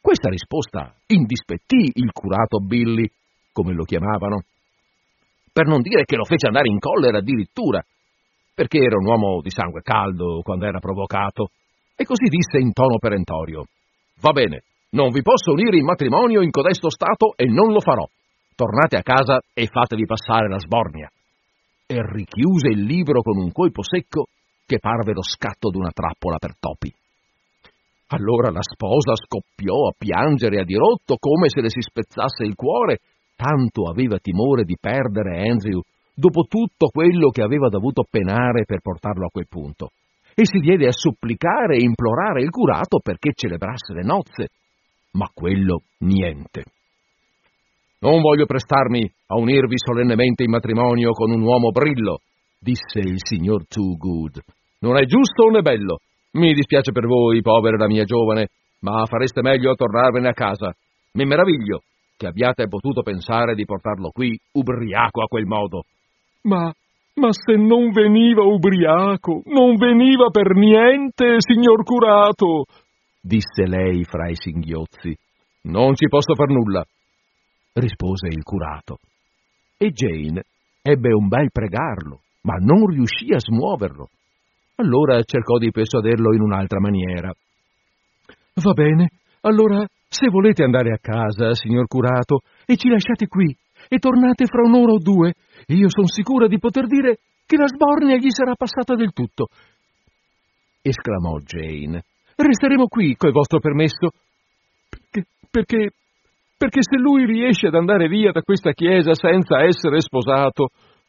Questa risposta indispettì il curato Billy, come lo chiamavano, per non dire che lo fece andare in collera addirittura, perché era un uomo di sangue caldo quando era provocato, e così disse in tono perentorio: Va bene, non vi posso unire in matrimonio in codesto stato e non lo farò. Tornate a casa e fatevi passare la sbornia. E richiuse il libro con un colpo secco che parve lo scatto d'una trappola per topi. Allora la sposa scoppiò a piangere a dirotto come se le si spezzasse il cuore, tanto aveva timore di perdere Andrew dopo tutto quello che aveva dovuto penare per portarlo a quel punto e si diede a supplicare e implorare il curato perché celebrasse le nozze. Ma quello niente. Non voglio prestarmi a unirvi solennemente in matrimonio con un uomo brillo, disse il signor Too Good. Non è giusto né bello. Mi dispiace per voi, povera la mia giovane, ma fareste meglio a tornarvene a casa. Mi meraviglio che abbiate potuto pensare di portarlo qui ubriaco a quel modo. Ma ma se non veniva ubriaco, non veniva per niente, signor curato, disse lei fra i singhiozzi. Non ci posso far nulla, rispose il curato. E Jane ebbe un bel pregarlo, ma non riuscì a smuoverlo. Allora cercò di persuaderlo in un'altra maniera. Va bene, allora se volete andare a casa, signor curato, e ci lasciate qui, e tornate fra un'ora o due, io sono sicura di poter dire che la sbornia gli sarà passata del tutto. Esclamò Jane. Resteremo qui, col vostro permesso, perché, perché, perché se lui riesce ad andare via da questa chiesa senza essere sposato,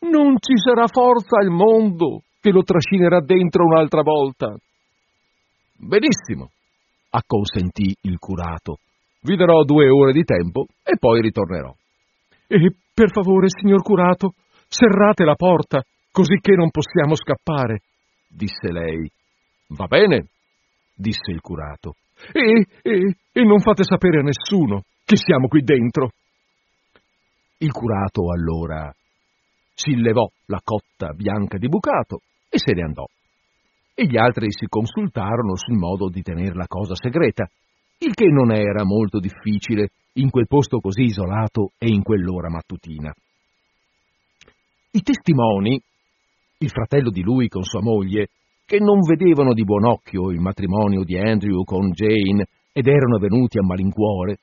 non ci sarà forza al mondo che lo trascinerà dentro un'altra volta. Benissimo, acconsentì il curato. Vi darò due ore di tempo e poi ritornerò. E per favore, signor curato, serrate la porta, così che non possiamo scappare, disse lei. Va bene, disse il curato. E, e, e non fate sapere a nessuno che siamo qui dentro. Il curato allora si levò la cotta bianca di bucato e se ne andò. E gli altri si consultarono sul modo di tenere la cosa segreta, il che non era molto difficile in quel posto così isolato e in quell'ora mattutina. I testimoni, il fratello di lui con sua moglie, che non vedevano di buon occhio il matrimonio di Andrew con Jane ed erano venuti a malincuore,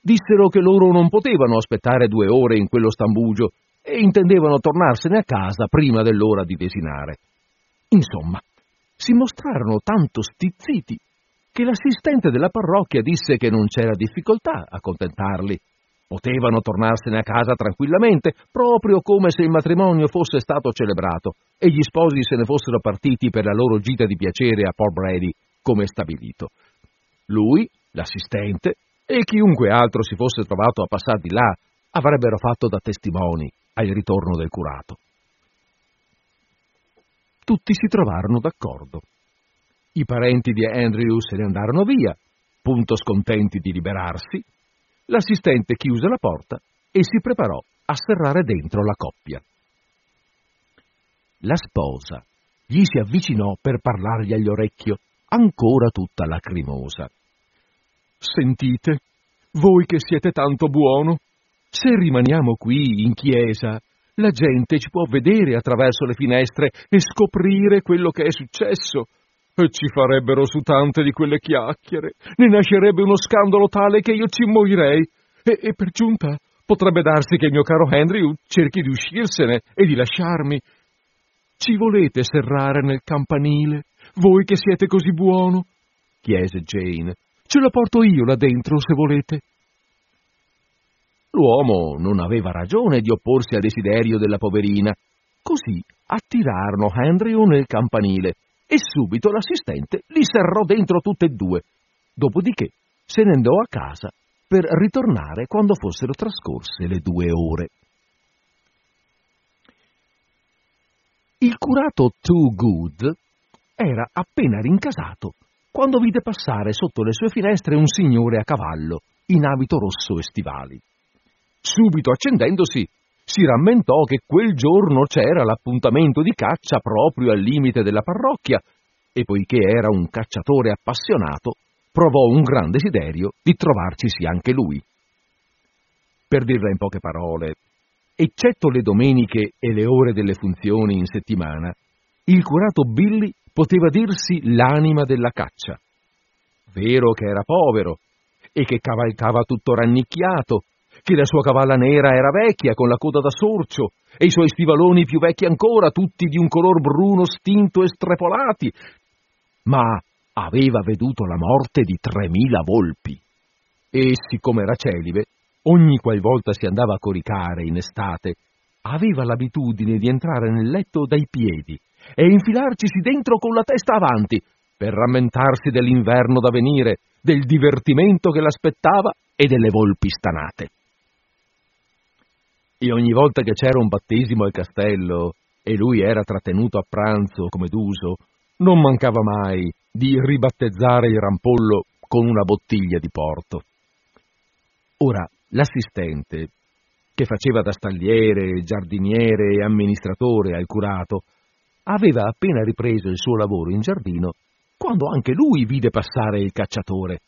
dissero che loro non potevano aspettare due ore in quello stambugio e intendevano tornarsene a casa prima dell'ora di desinare. Insomma, si mostrarono tanto stizziti che l'assistente della parrocchia disse che non c'era difficoltà a contentarli. Potevano tornarsene a casa tranquillamente, proprio come se il matrimonio fosse stato celebrato e gli sposi se ne fossero partiti per la loro gita di piacere a Port Brady, come stabilito. Lui, l'assistente e chiunque altro si fosse trovato a passare di là avrebbero fatto da testimoni al ritorno del curato. Tutti si trovarono d'accordo. I parenti di Andrew se ne andarono via, punto scontenti di liberarsi. L'assistente chiuse la porta e si preparò a serrare dentro la coppia. La sposa gli si avvicinò per parlargli all'orecchio, ancora tutta lacrimosa. Sentite, voi che siete tanto buono, se rimaniamo qui in chiesa, la gente ci può vedere attraverso le finestre e scoprire quello che è successo. E ci farebbero su tante di quelle chiacchiere. Ne nascerebbe uno scandalo tale che io ci morirei. E, e per giunta potrebbe darsi che il mio caro Andrew cerchi di uscirsene e di lasciarmi. Ci volete serrare nel campanile voi che siete così buono? chiese Jane. Ce la porto io là dentro, se volete. L'uomo non aveva ragione di opporsi al desiderio della poverina. Così attirarono Andrew nel campanile e subito l'assistente li serrò dentro tutte e due. Dopodiché se ne andò a casa per ritornare quando fossero trascorse le due ore. Il curato Too Good era appena rincasato quando vide passare sotto le sue finestre un signore a cavallo, in abito rosso e stivali. Subito accendendosi, si rammentò che quel giorno c'era l'appuntamento di caccia proprio al limite della parrocchia e poiché era un cacciatore appassionato, provò un gran desiderio di trovarcisi anche lui. Per dirla in poche parole, eccetto le domeniche e le ore delle funzioni in settimana, il curato Billy poteva dirsi l'anima della caccia. Vero che era povero e che cavalcava tutto rannicchiato, che la sua cavalla nera era vecchia con la coda da sorcio e i suoi stivaloni più vecchi ancora, tutti di un color bruno stinto e strepolati, ma aveva veduto la morte di tremila volpi. E siccome era celibe, ogni qualvolta si andava a coricare in estate, aveva l'abitudine di entrare nel letto dai piedi e infilarcisi dentro con la testa avanti, per rammentarsi dell'inverno da venire, del divertimento che l'aspettava e delle volpi stanate. E ogni volta che c'era un battesimo al castello e lui era trattenuto a pranzo come d'uso, non mancava mai di ribattezzare il rampollo con una bottiglia di porto. Ora, l'assistente, che faceva da stagliere, giardiniere e amministratore al curato, aveva appena ripreso il suo lavoro in giardino quando anche lui vide passare il cacciatore.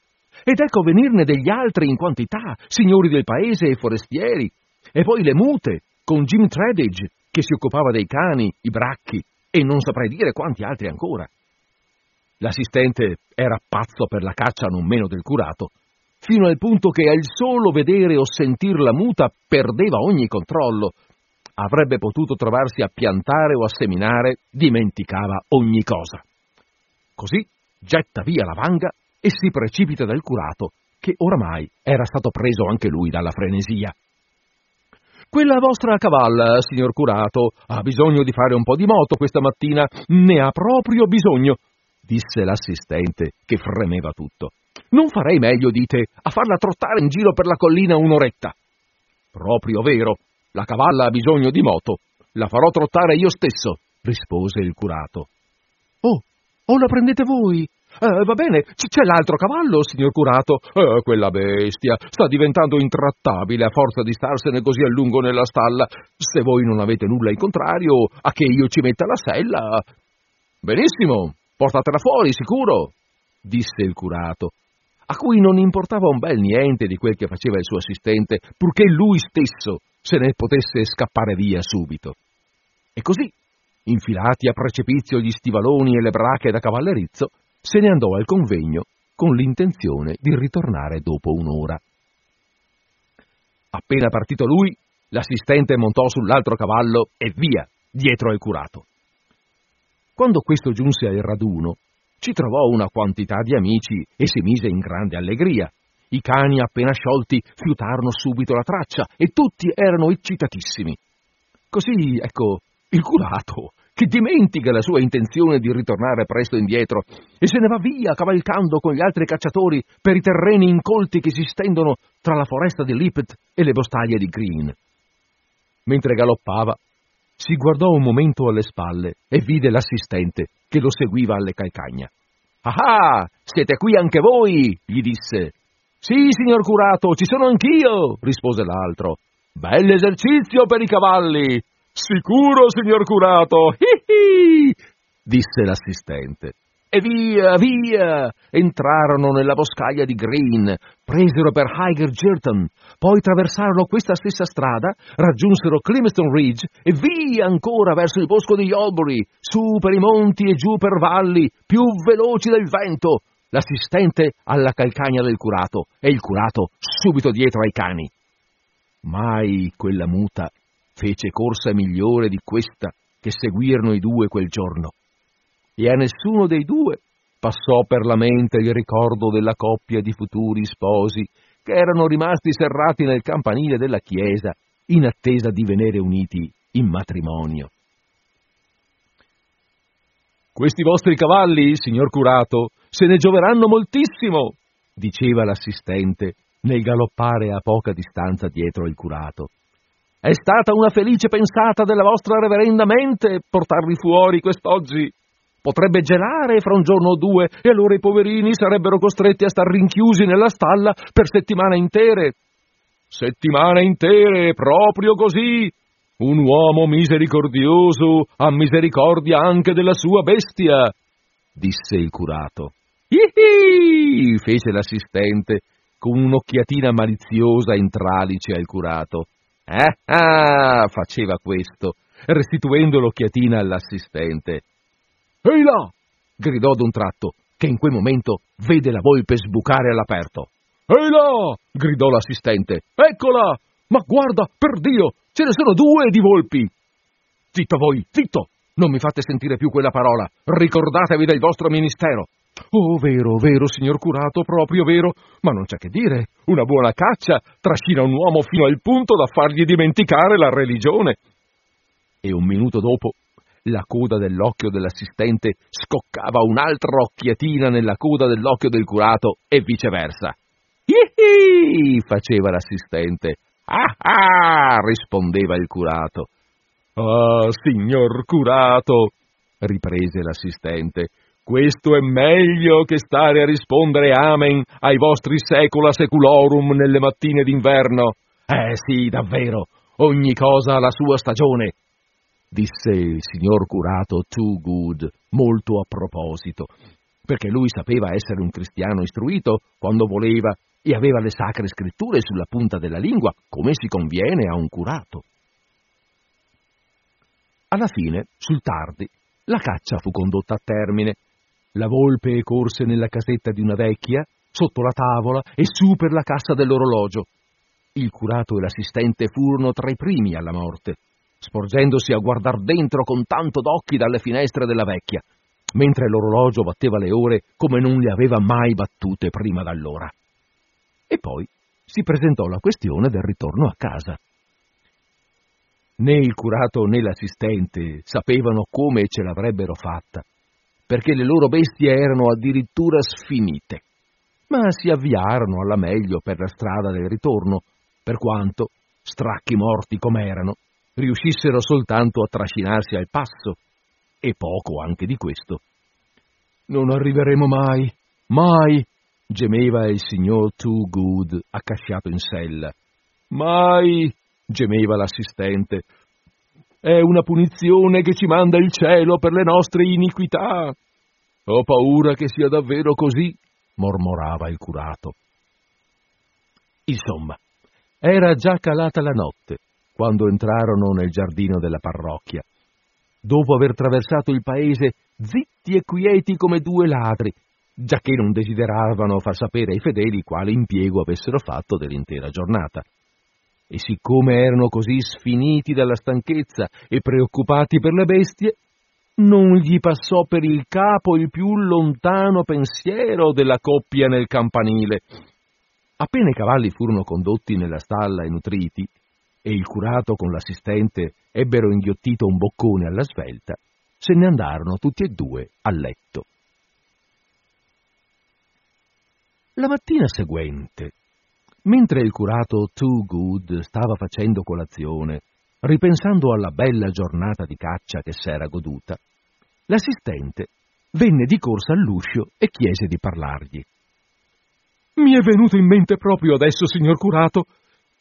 Ed ecco venirne degli altri in quantità, signori del paese e forestieri, e poi le mute, con Jim Treddage, che si occupava dei cani, i bracchi, e non saprei dire quanti altri ancora. L'assistente era pazzo per la caccia non meno del curato, fino al punto che al solo vedere o sentir la muta perdeva ogni controllo. Avrebbe potuto trovarsi a piantare o a seminare, dimenticava ogni cosa. Così getta via la vanga e si precipita dal curato, che oramai era stato preso anche lui dalla frenesia. Quella vostra cavalla, signor curato, ha bisogno di fare un po' di moto questa mattina, ne ha proprio bisogno, disse l'assistente, che fremeva tutto. Non farei meglio, dite, a farla trottare in giro per la collina un'oretta. Proprio vero, la cavalla ha bisogno di moto. La farò trottare io stesso, rispose il curato. Oh, oh, la prendete voi? Eh, va bene, c'è l'altro cavallo, signor curato. Eh, quella bestia sta diventando intrattabile a forza di starsene così a lungo nella stalla. Se voi non avete nulla in contrario, a che io ci metta la sella. Benissimo, portatela fuori, sicuro, disse il curato, a cui non importava un bel niente di quel che faceva il suo assistente, purché lui stesso se ne potesse scappare via subito. E così, infilati a precipizio gli stivaloni e le brache da cavallerizzo, se ne andò al convegno con l'intenzione di ritornare dopo un'ora. Appena partito lui, l'assistente montò sull'altro cavallo e via, dietro al curato. Quando questo giunse al raduno, ci trovò una quantità di amici e si mise in grande allegria. I cani appena sciolti fiutarono subito la traccia e tutti erano eccitatissimi. Così, ecco, il curato, che dimentica la sua intenzione di ritornare presto indietro e se ne va via cavalcando con gli altri cacciatori per i terreni incolti che si stendono tra la foresta di Lippet e le bostaglie di Green. Mentre galoppava, si guardò un momento alle spalle e vide l'assistente che lo seguiva alle calcagna. Ah, siete qui anche voi? gli disse. Sì, signor curato, ci sono anch'io, rispose l'altro. Bell'esercizio per i cavalli. Sicuro, signor curato. Hi hi, disse l'assistente. E via, via! Entrarono nella boscaglia di Green, presero per Higer Girton, poi traversarono questa stessa strada, raggiunsero Climeston Ridge e via ancora verso il bosco di Yolbury, su per i monti e giù per valli, più veloci del vento. L'assistente alla calcagna del curato e il curato subito dietro ai cani. Mai quella muta fece corsa migliore di questa che seguirono i due quel giorno e a nessuno dei due passò per la mente il ricordo della coppia di futuri sposi che erano rimasti serrati nel campanile della chiesa in attesa di venire uniti in matrimonio. Questi vostri cavalli, signor curato, se ne gioveranno moltissimo, diceva l'assistente nel galoppare a poca distanza dietro il curato. È stata una felice pensata della vostra reverenda mente portarli fuori quest'oggi. Potrebbe gelare fra un giorno o due e allora i poverini sarebbero costretti a star rinchiusi nella stalla per settimane intere. Settimane intere, proprio così. Un uomo misericordioso ha misericordia anche della sua bestia, disse il curato. Ihi! fece l'assistente con un'occhiatina maliziosa in tralice al curato. Ah, ah, faceva questo, restituendo l'occhiatina all'assistente. Ehi là! gridò d'un tratto, che in quel momento vede la volpe sbucare all'aperto. Ehi là! gridò l'assistente. Eccola! Ma guarda, per Dio, ce ne sono due di volpi! Zitto voi, zitto! Non mi fate sentire più quella parola. Ricordatevi del vostro ministero. Oh, vero, vero, signor curato, proprio vero. Ma non c'è che dire. Una buona caccia trascina un uomo fino al punto da fargli dimenticare la religione. E un minuto dopo la coda dell'occhio dell'assistente scoccava un'altra occhiatina nella coda dell'occhio del curato e viceversa. Ihi! faceva l'assistente. Ah ah! rispondeva il curato. Ah, signor curato, riprese l'assistente, questo è meglio che stare a rispondere amen ai vostri secula seculorum nelle mattine d'inverno. Eh sì, davvero, ogni cosa ha la sua stagione, disse il signor curato Too Good, molto a proposito, perché lui sapeva essere un cristiano istruito quando voleva e aveva le sacre scritture sulla punta della lingua, come si conviene a un curato. Alla fine, sul tardi, la caccia fu condotta a termine. La volpe corse nella casetta di una vecchia, sotto la tavola e su per la cassa dell'orologio. Il curato e l'assistente furono tra i primi alla morte sporgendosi a guardar dentro con tanto d'occhi dalle finestre della vecchia, mentre l'orologio batteva le ore come non le aveva mai battute prima d'allora. E poi si presentò la questione del ritorno a casa. Né il curato né l'assistente sapevano come ce l'avrebbero fatta, perché le loro bestie erano addirittura sfinite, ma si avviarono alla meglio per la strada del ritorno, per quanto, stracchi morti com'erano, riuscissero soltanto a trascinarsi al passo, e poco anche di questo. Non arriveremo mai, mai, gemeva il signor Too Good, accasciato in sella. Mai, gemeva l'assistente. È una punizione che ci manda il cielo per le nostre iniquità. Ho paura che sia davvero così, mormorava il curato. Insomma, era già calata la notte quando entrarono nel giardino della parrocchia. Dopo aver traversato il paese zitti e quieti come due ladri, giacché non desideravano far sapere ai fedeli quale impiego avessero fatto dell'intera giornata. E siccome erano così sfiniti dalla stanchezza e preoccupati per le bestie, non gli passò per il capo il più lontano pensiero della coppia nel campanile. Appena i cavalli furono condotti nella stalla e nutriti, e il curato con l'assistente ebbero inghiottito un boccone alla svelta, se ne andarono tutti e due a letto. La mattina seguente, mentre il curato Too Good stava facendo colazione, ripensando alla bella giornata di caccia che s'era goduta, l'assistente venne di corsa all'uscio e chiese di parlargli. Mi è venuto in mente proprio adesso, signor curato,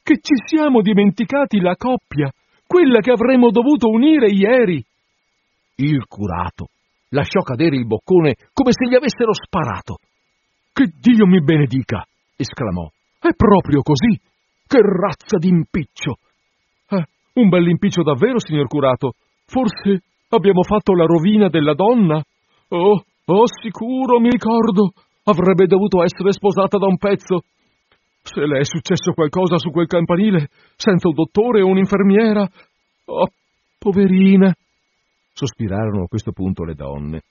che ci siamo dimenticati la coppia, quella che avremmo dovuto unire ieri. Il curato lasciò cadere il boccone come se gli avessero sparato. Che Dio mi benedica! esclamò. È proprio così! Che razza d'impiccio! Eh, un bell'impiccio davvero, signor curato. Forse abbiamo fatto la rovina della donna? Oh, oh, sicuro, mi ricordo. Avrebbe dovuto essere sposata da un pezzo. Se le è successo qualcosa su quel campanile, senza un dottore o un'infermiera. Oh, poverina! Sospirarono a questo punto le donne.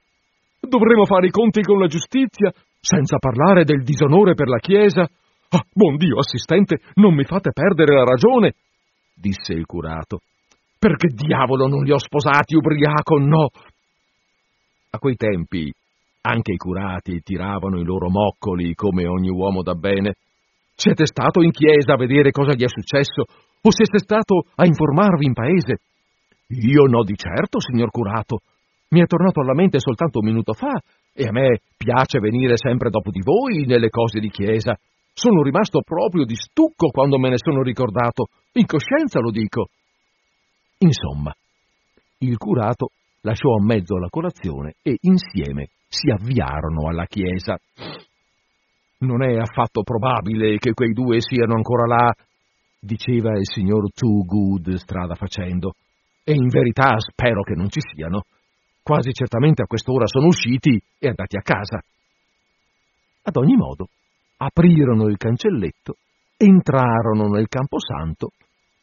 Dovremo fare i conti con la giustizia, senza parlare del disonore per la Chiesa. Ah, buon Dio, assistente, non mi fate perdere la ragione, disse il curato. Perché diavolo non li ho sposati ubriaco, no? A quei tempi anche i curati tiravano i loro moccoli come ogni uomo da bene. Siete stato in chiesa a vedere cosa gli è successo o siete stato a informarvi in paese? Io no di certo, signor curato. Mi è tornato alla mente soltanto un minuto fa e a me piace venire sempre dopo di voi nelle cose di chiesa. Sono rimasto proprio di stucco quando me ne sono ricordato. In coscienza lo dico. Insomma, il curato lasciò a mezzo la colazione e insieme si avviarono alla chiesa. Non è affatto probabile che quei due siano ancora là, diceva il signor Too Good strada facendo, e in verità spero che non ci siano. Quasi certamente a quest'ora sono usciti e andati a casa. Ad ogni modo, aprirono il cancelletto, entrarono nel camposanto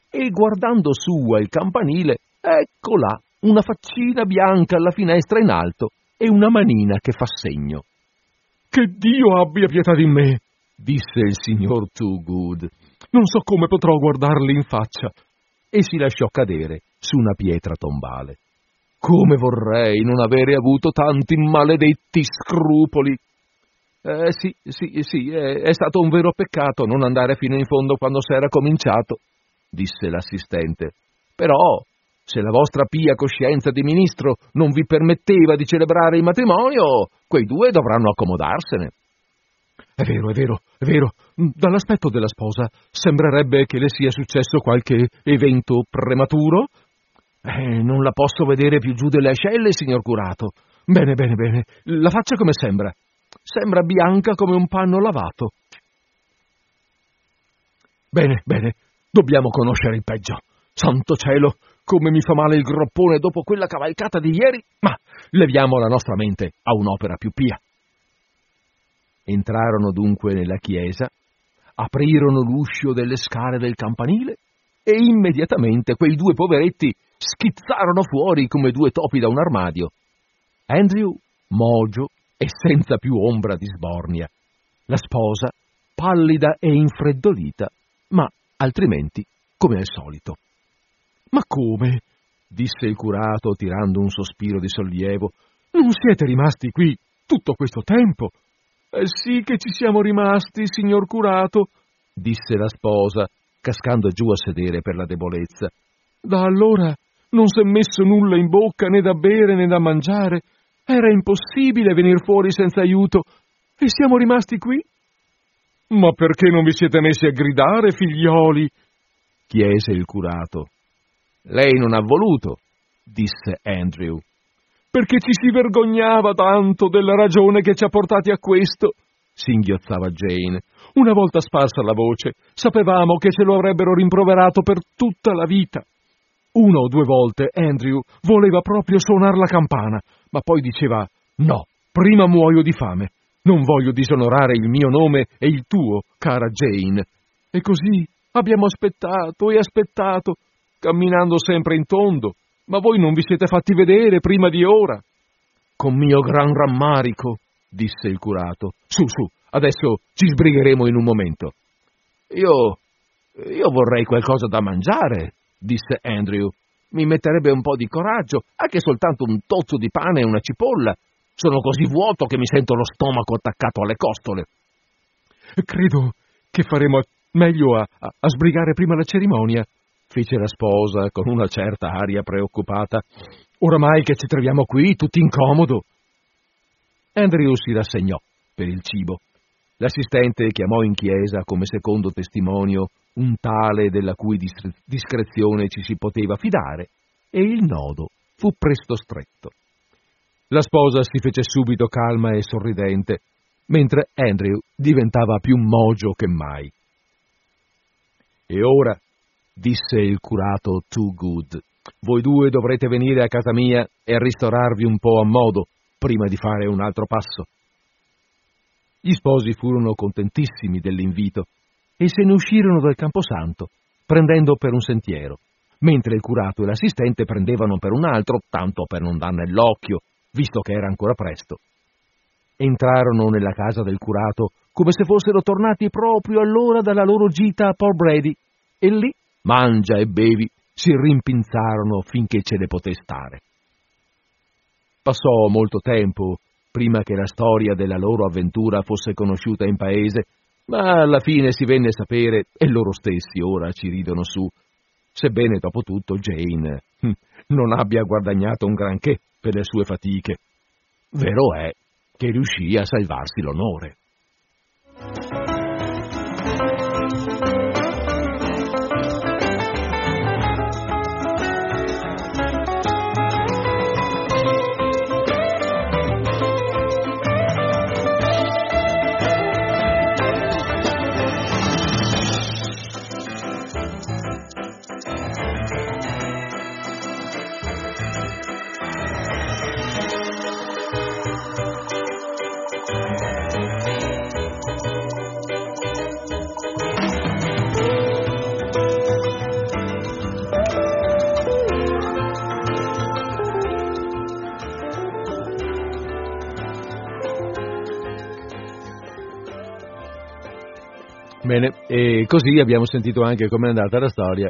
e guardando su al campanile, ecco là una faccina bianca alla finestra in alto e una manina che fa segno. Che Dio abbia pietà di me, disse il signor Too Good. Non so come potrò guardarli in faccia. E si lasciò cadere su una pietra tombale. Come vorrei non avere avuto tanti maledetti scrupoli. Eh, sì, sì, sì, è, è stato un vero peccato non andare fino in fondo quando s'era cominciato, disse l'assistente. Però se la vostra pia coscienza di ministro non vi permetteva di celebrare il matrimonio, quei due dovranno accomodarsene. È vero, è vero, è vero. Dall'aspetto della sposa sembrerebbe che le sia successo qualche evento prematuro. Eh, non la posso vedere più giù delle ascelle, signor curato. Bene, bene, bene. La faccia come sembra. Sembra bianca come un panno lavato. Bene, bene. Dobbiamo conoscere il peggio. Santo cielo, come mi fa male il groppone dopo quella cavalcata di ieri, ma leviamo la nostra mente a un'opera più pia. Entrarono dunque nella chiesa, aprirono l'uscio delle scale del campanile e immediatamente quei due poveretti schizzarono fuori come due topi da un armadio. Andrew, mogio e senza più ombra di sbornia. La sposa, pallida e infreddolita, ma altrimenti come al solito. Ma come? disse il curato tirando un sospiro di sollievo. Non siete rimasti qui tutto questo tempo? Eh sì che ci siamo rimasti, signor curato, disse la sposa, cascando giù a sedere per la debolezza. Da allora non s'è messo nulla in bocca né da bere né da mangiare. Era impossibile venir fuori senza aiuto. E siamo rimasti qui? Ma perché non vi siete messi a gridare, figlioli? chiese il curato. Lei non ha voluto, disse Andrew. Perché ci si vergognava tanto della ragione che ci ha portati a questo, singhiozzava Jane. Una volta sparsa la voce, sapevamo che ce lo avrebbero rimproverato per tutta la vita. Una o due volte Andrew voleva proprio suonar la campana, ma poi diceva no, prima muoio di fame. Non voglio disonorare il mio nome e il tuo, cara Jane. E così abbiamo aspettato e aspettato camminando sempre in tondo, ma voi non vi siete fatti vedere prima di ora. Con mio gran rammarico, disse il curato. Su, su, adesso ci sbrigheremo in un momento. Io. io vorrei qualcosa da mangiare, disse Andrew. Mi metterebbe un po' di coraggio, anche soltanto un tozzo di pane e una cipolla. Sono così vuoto che mi sento lo stomaco attaccato alle costole. Credo che faremo meglio a, a, a sbrigare prima la cerimonia, fece la sposa con una certa aria preoccupata. Oramai che ci troviamo qui, tutti incomodo. Andrew si rassegnò per il cibo. L'assistente chiamò in chiesa come secondo testimonio un tale della cui discrezione ci si poteva fidare e il nodo fu presto stretto. La sposa si fece subito calma e sorridente, mentre Andrew diventava più mogio che mai. E ora disse il curato Too Good. Voi due dovrete venire a casa mia e ristorarvi un po' a modo prima di fare un altro passo. Gli sposi furono contentissimi dell'invito e se ne uscirono dal camposanto, prendendo per un sentiero, mentre il curato e l'assistente prendevano per un altro, tanto per non dar nell'occhio, visto che era ancora presto. Entrarono nella casa del curato come se fossero tornati proprio allora dalla loro gita a Paul Brady e lì, mangia e bevi, si rimpinzarono finché ce ne poté stare. Passò molto tempo prima che la storia della loro avventura fosse conosciuta in paese, ma alla fine si venne a sapere e loro stessi ora ci ridono su, sebbene dopo tutto Jane hm, non abbia guadagnato un granché per le sue fatiche. Vero è che riuscì a salvarsi l'onore. Bene, e così abbiamo sentito anche com'è andata la storia.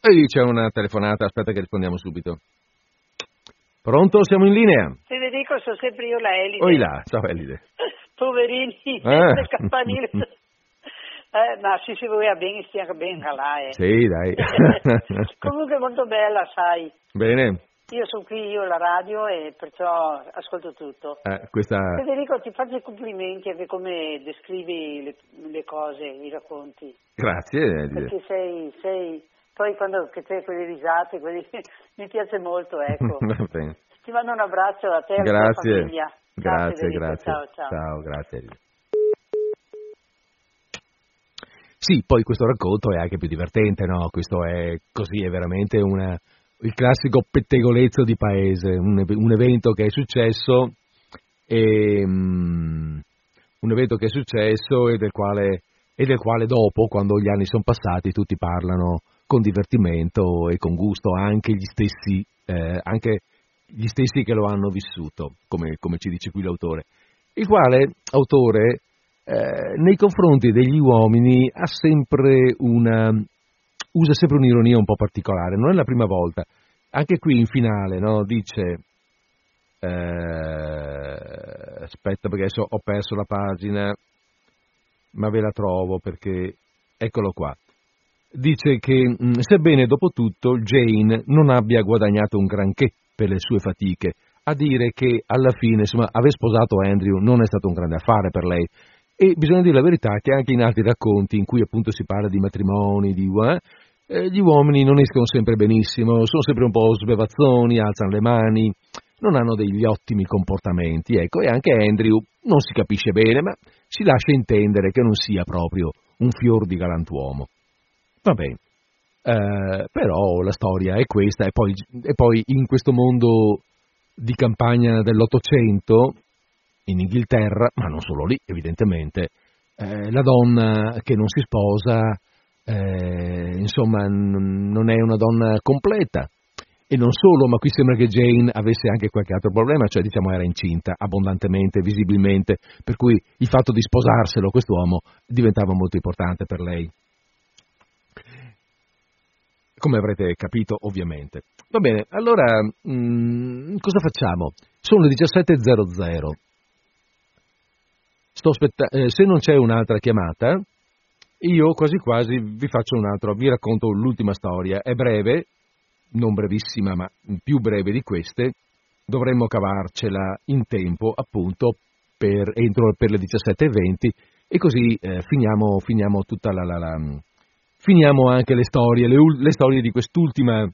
E c'è una telefonata, aspetta che rispondiamo subito. Pronto, siamo in linea? Federico, sono sempre io la Elide. Oi là, ciao Elide. Poverini, ah. campanile. Eh, ma sì, si voleva bene, stiamo bene là. Eh. Sì, dai. Comunque molto bella, sai. Bene. Io sono qui, io la radio e perciò ascolto tutto. Eh, questa... Federico, ti faccio i complimenti anche come descrivi le, le cose, i racconti. Grazie. Perché sei, sei poi quando che c'è quelle risate, quelli, mi piace molto, ecco. Ti mando un abbraccio a te e alla tua famiglia. Grazie, grazie. Ciao, ciao. Ciao, grazie. Sì, poi questo racconto è anche più divertente, no? Questo è così, è veramente una il classico pettegolezzo di paese, un, un evento che è successo e, um, un evento che è successo e del, quale, e del quale dopo, quando gli anni sono passati, tutti parlano con divertimento e con gusto, anche gli stessi, eh, anche gli stessi che lo hanno vissuto, come, come, ci dice qui l'autore, il quale autore eh, nei confronti degli uomini ha sempre una, usa sempre un'ironia un po' particolare, non è la prima volta. Anche qui in finale no, dice, eh, aspetta perché adesso ho perso la pagina, ma ve la trovo perché, eccolo qua. Dice che mm, sebbene dopo tutto Jane non abbia guadagnato un granché per le sue fatiche, a dire che alla fine insomma, aver sposato Andrew non è stato un grande affare per lei, e bisogna dire la verità che anche in altri racconti in cui appunto si parla di matrimoni, di, eh, eh, gli uomini non escono sempre benissimo, sono sempre un po' sbevazzoni, alzano le mani, non hanno degli ottimi comportamenti, ecco, e anche Andrew non si capisce bene, ma si lascia intendere che non sia proprio un fior di galantuomo. Va bene, eh, però la storia è questa, e poi, e poi in questo mondo di campagna dell'Ottocento, in Inghilterra, ma non solo lì, evidentemente, eh, la donna che non si sposa eh, insomma n- non è una donna completa. E non solo, ma qui sembra che Jane avesse anche qualche altro problema, cioè diciamo era incinta abbondantemente, visibilmente, per cui il fatto di sposarselo quest'uomo diventava molto importante per lei. Come avrete capito, ovviamente. Va bene, allora mh, mm, cosa facciamo? Sono le 17.00. Spetta- eh, se non c'è un'altra chiamata, io quasi quasi vi faccio un altro, vi racconto l'ultima storia, è breve, non brevissima ma più breve di queste, dovremmo cavarcela in tempo appunto per, entro per le 17.20 e così eh, finiamo, finiamo, la, la, la, finiamo anche le storie, le, le storie di quest'ultima,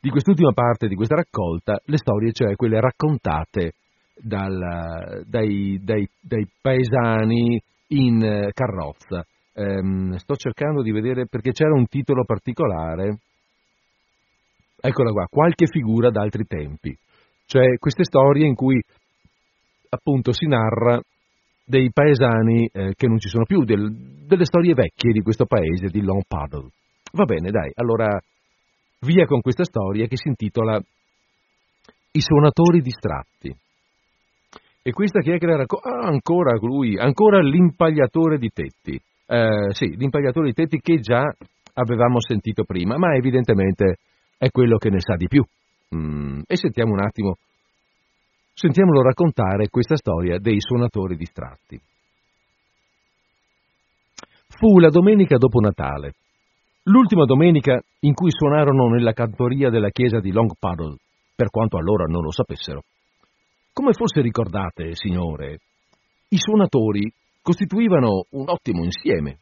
di quest'ultima parte di questa raccolta, le storie cioè quelle raccontate dal, dai, dai, dai paesani in eh, carrozza ehm, sto cercando di vedere perché c'era un titolo particolare. Eccola qua, qualche figura d'altri tempi. Cioè queste storie in cui appunto si narra dei paesani eh, che non ci sono più, del, delle storie vecchie di questo paese, di Long Paddle. Va bene, dai, allora via con questa storia che si intitola I suonatori distratti. E questa chiacchiera era ah, ancora lui, ancora l'impagliatore di tetti. Eh, sì, di tetti che già avevamo sentito prima, ma evidentemente è quello che ne sa di più. Mm, e sentiamo un attimo, sentiamolo raccontare questa storia dei suonatori distratti. Fu la domenica dopo Natale, l'ultima domenica in cui suonarono nella cantoria della chiesa di Long Puddle, per quanto allora non lo sapessero. Come forse ricordate, signore, i suonatori costituivano un ottimo insieme,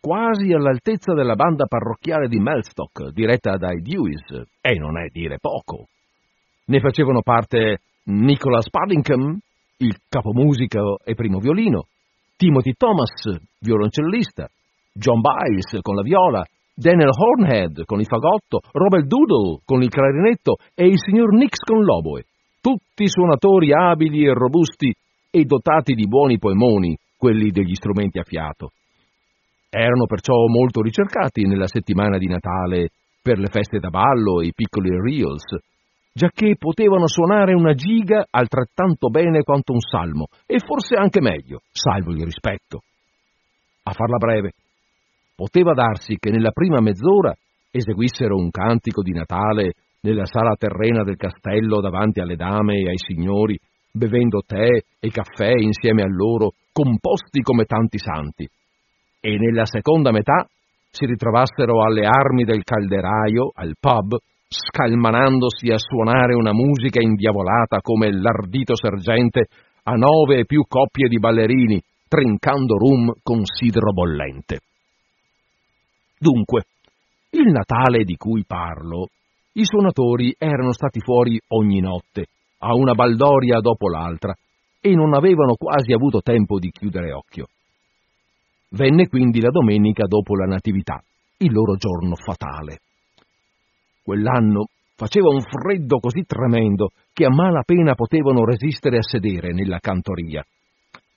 quasi all'altezza della banda parrocchiale di Melstock, diretta dai Deweys, e non è dire poco. Ne facevano parte Nicholas Paddington, il capomusica e primo violino, Timothy Thomas, violoncellista, John Biles con la viola, Daniel Hornhead con il fagotto, Robert Doodle con il clarinetto e il signor Nix con l'oboe. Tutti suonatori abili e robusti e dotati di buoni polmoni, quelli degli strumenti a fiato. Erano perciò molto ricercati nella settimana di Natale per le feste da ballo e i piccoli reels, giacché potevano suonare una giga altrettanto bene quanto un salmo, e forse anche meglio, salvo il rispetto. A farla breve, poteva darsi che nella prima mezz'ora eseguissero un cantico di Natale nella sala terrena del castello davanti alle dame e ai signori, bevendo tè e caffè insieme a loro, composti come tanti santi, e nella seconda metà si ritrovassero alle armi del calderaio, al pub, scalmanandosi a suonare una musica indiavolata come l'ardito sergente a nove e più coppie di ballerini, trincando rum con sidro bollente. Dunque, il Natale di cui parlo, i suonatori erano stati fuori ogni notte, a una baldoria dopo l'altra, e non avevano quasi avuto tempo di chiudere occhio. Venne quindi la domenica dopo la Natività, il loro giorno fatale. Quell'anno faceva un freddo così tremendo che a malapena potevano resistere a sedere nella cantoria.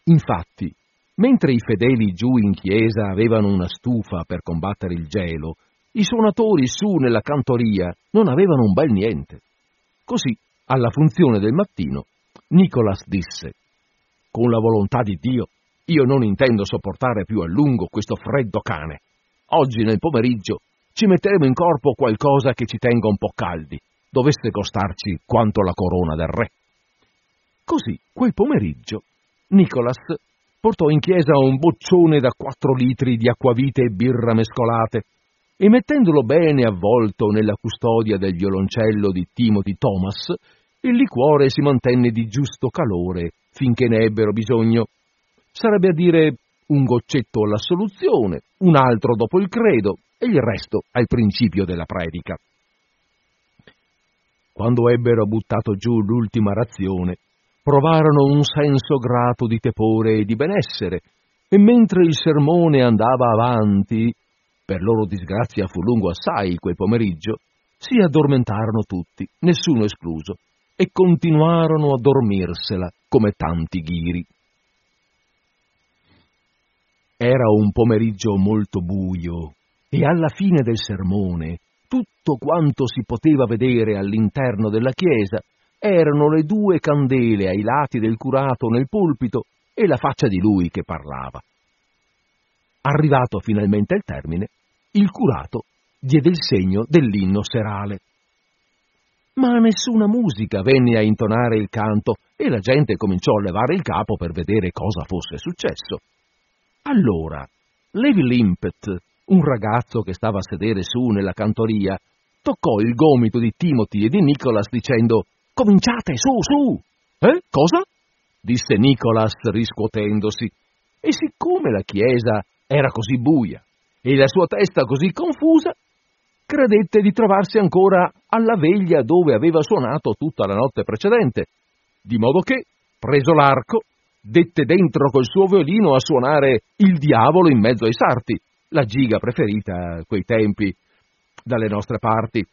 Infatti, mentre i fedeli giù in chiesa avevano una stufa per combattere il gelo, i suonatori su nella cantoria non avevano un bel niente. Così, alla funzione del mattino, Nicolas disse, con la volontà di Dio, io non intendo sopportare più a lungo questo freddo cane. Oggi nel pomeriggio ci metteremo in corpo qualcosa che ci tenga un po' caldi, dovesse costarci quanto la corona del re. Così, quel pomeriggio, Nicholas portò in chiesa un boccione da quattro litri di acquavite e birra mescolate e mettendolo bene avvolto nella custodia del violoncello di Timothy Thomas, il liquore si mantenne di giusto calore finché ne ebbero bisogno sarebbe a dire un goccetto alla soluzione, un altro dopo il credo e il resto al principio della predica. Quando ebbero buttato giù l'ultima razione, provarono un senso grato di tepore e di benessere, e mentre il sermone andava avanti, per loro disgrazia fu lungo assai quel pomeriggio, si addormentarono tutti, nessuno escluso, e continuarono a dormirsela come tanti ghiri. Era un pomeriggio molto buio e alla fine del sermone tutto quanto si poteva vedere all'interno della chiesa erano le due candele ai lati del curato nel pulpito e la faccia di lui che parlava. Arrivato finalmente al termine, il curato diede il segno dell'inno serale. Ma nessuna musica venne a intonare il canto e la gente cominciò a levare il capo per vedere cosa fosse successo. Allora, Levi Limpet, un ragazzo che stava a sedere su nella cantoria, toccò il gomito di Timothy e di Nicholas dicendo Cominciate, su, su! Eh, cosa? disse Nicholas riscuotendosi. E siccome la chiesa era così buia e la sua testa così confusa, credette di trovarsi ancora alla veglia dove aveva suonato tutta la notte precedente, di modo che, preso l'arco, dette dentro col suo violino a suonare il diavolo in mezzo ai sarti, la giga preferita a quei tempi dalle nostre parti.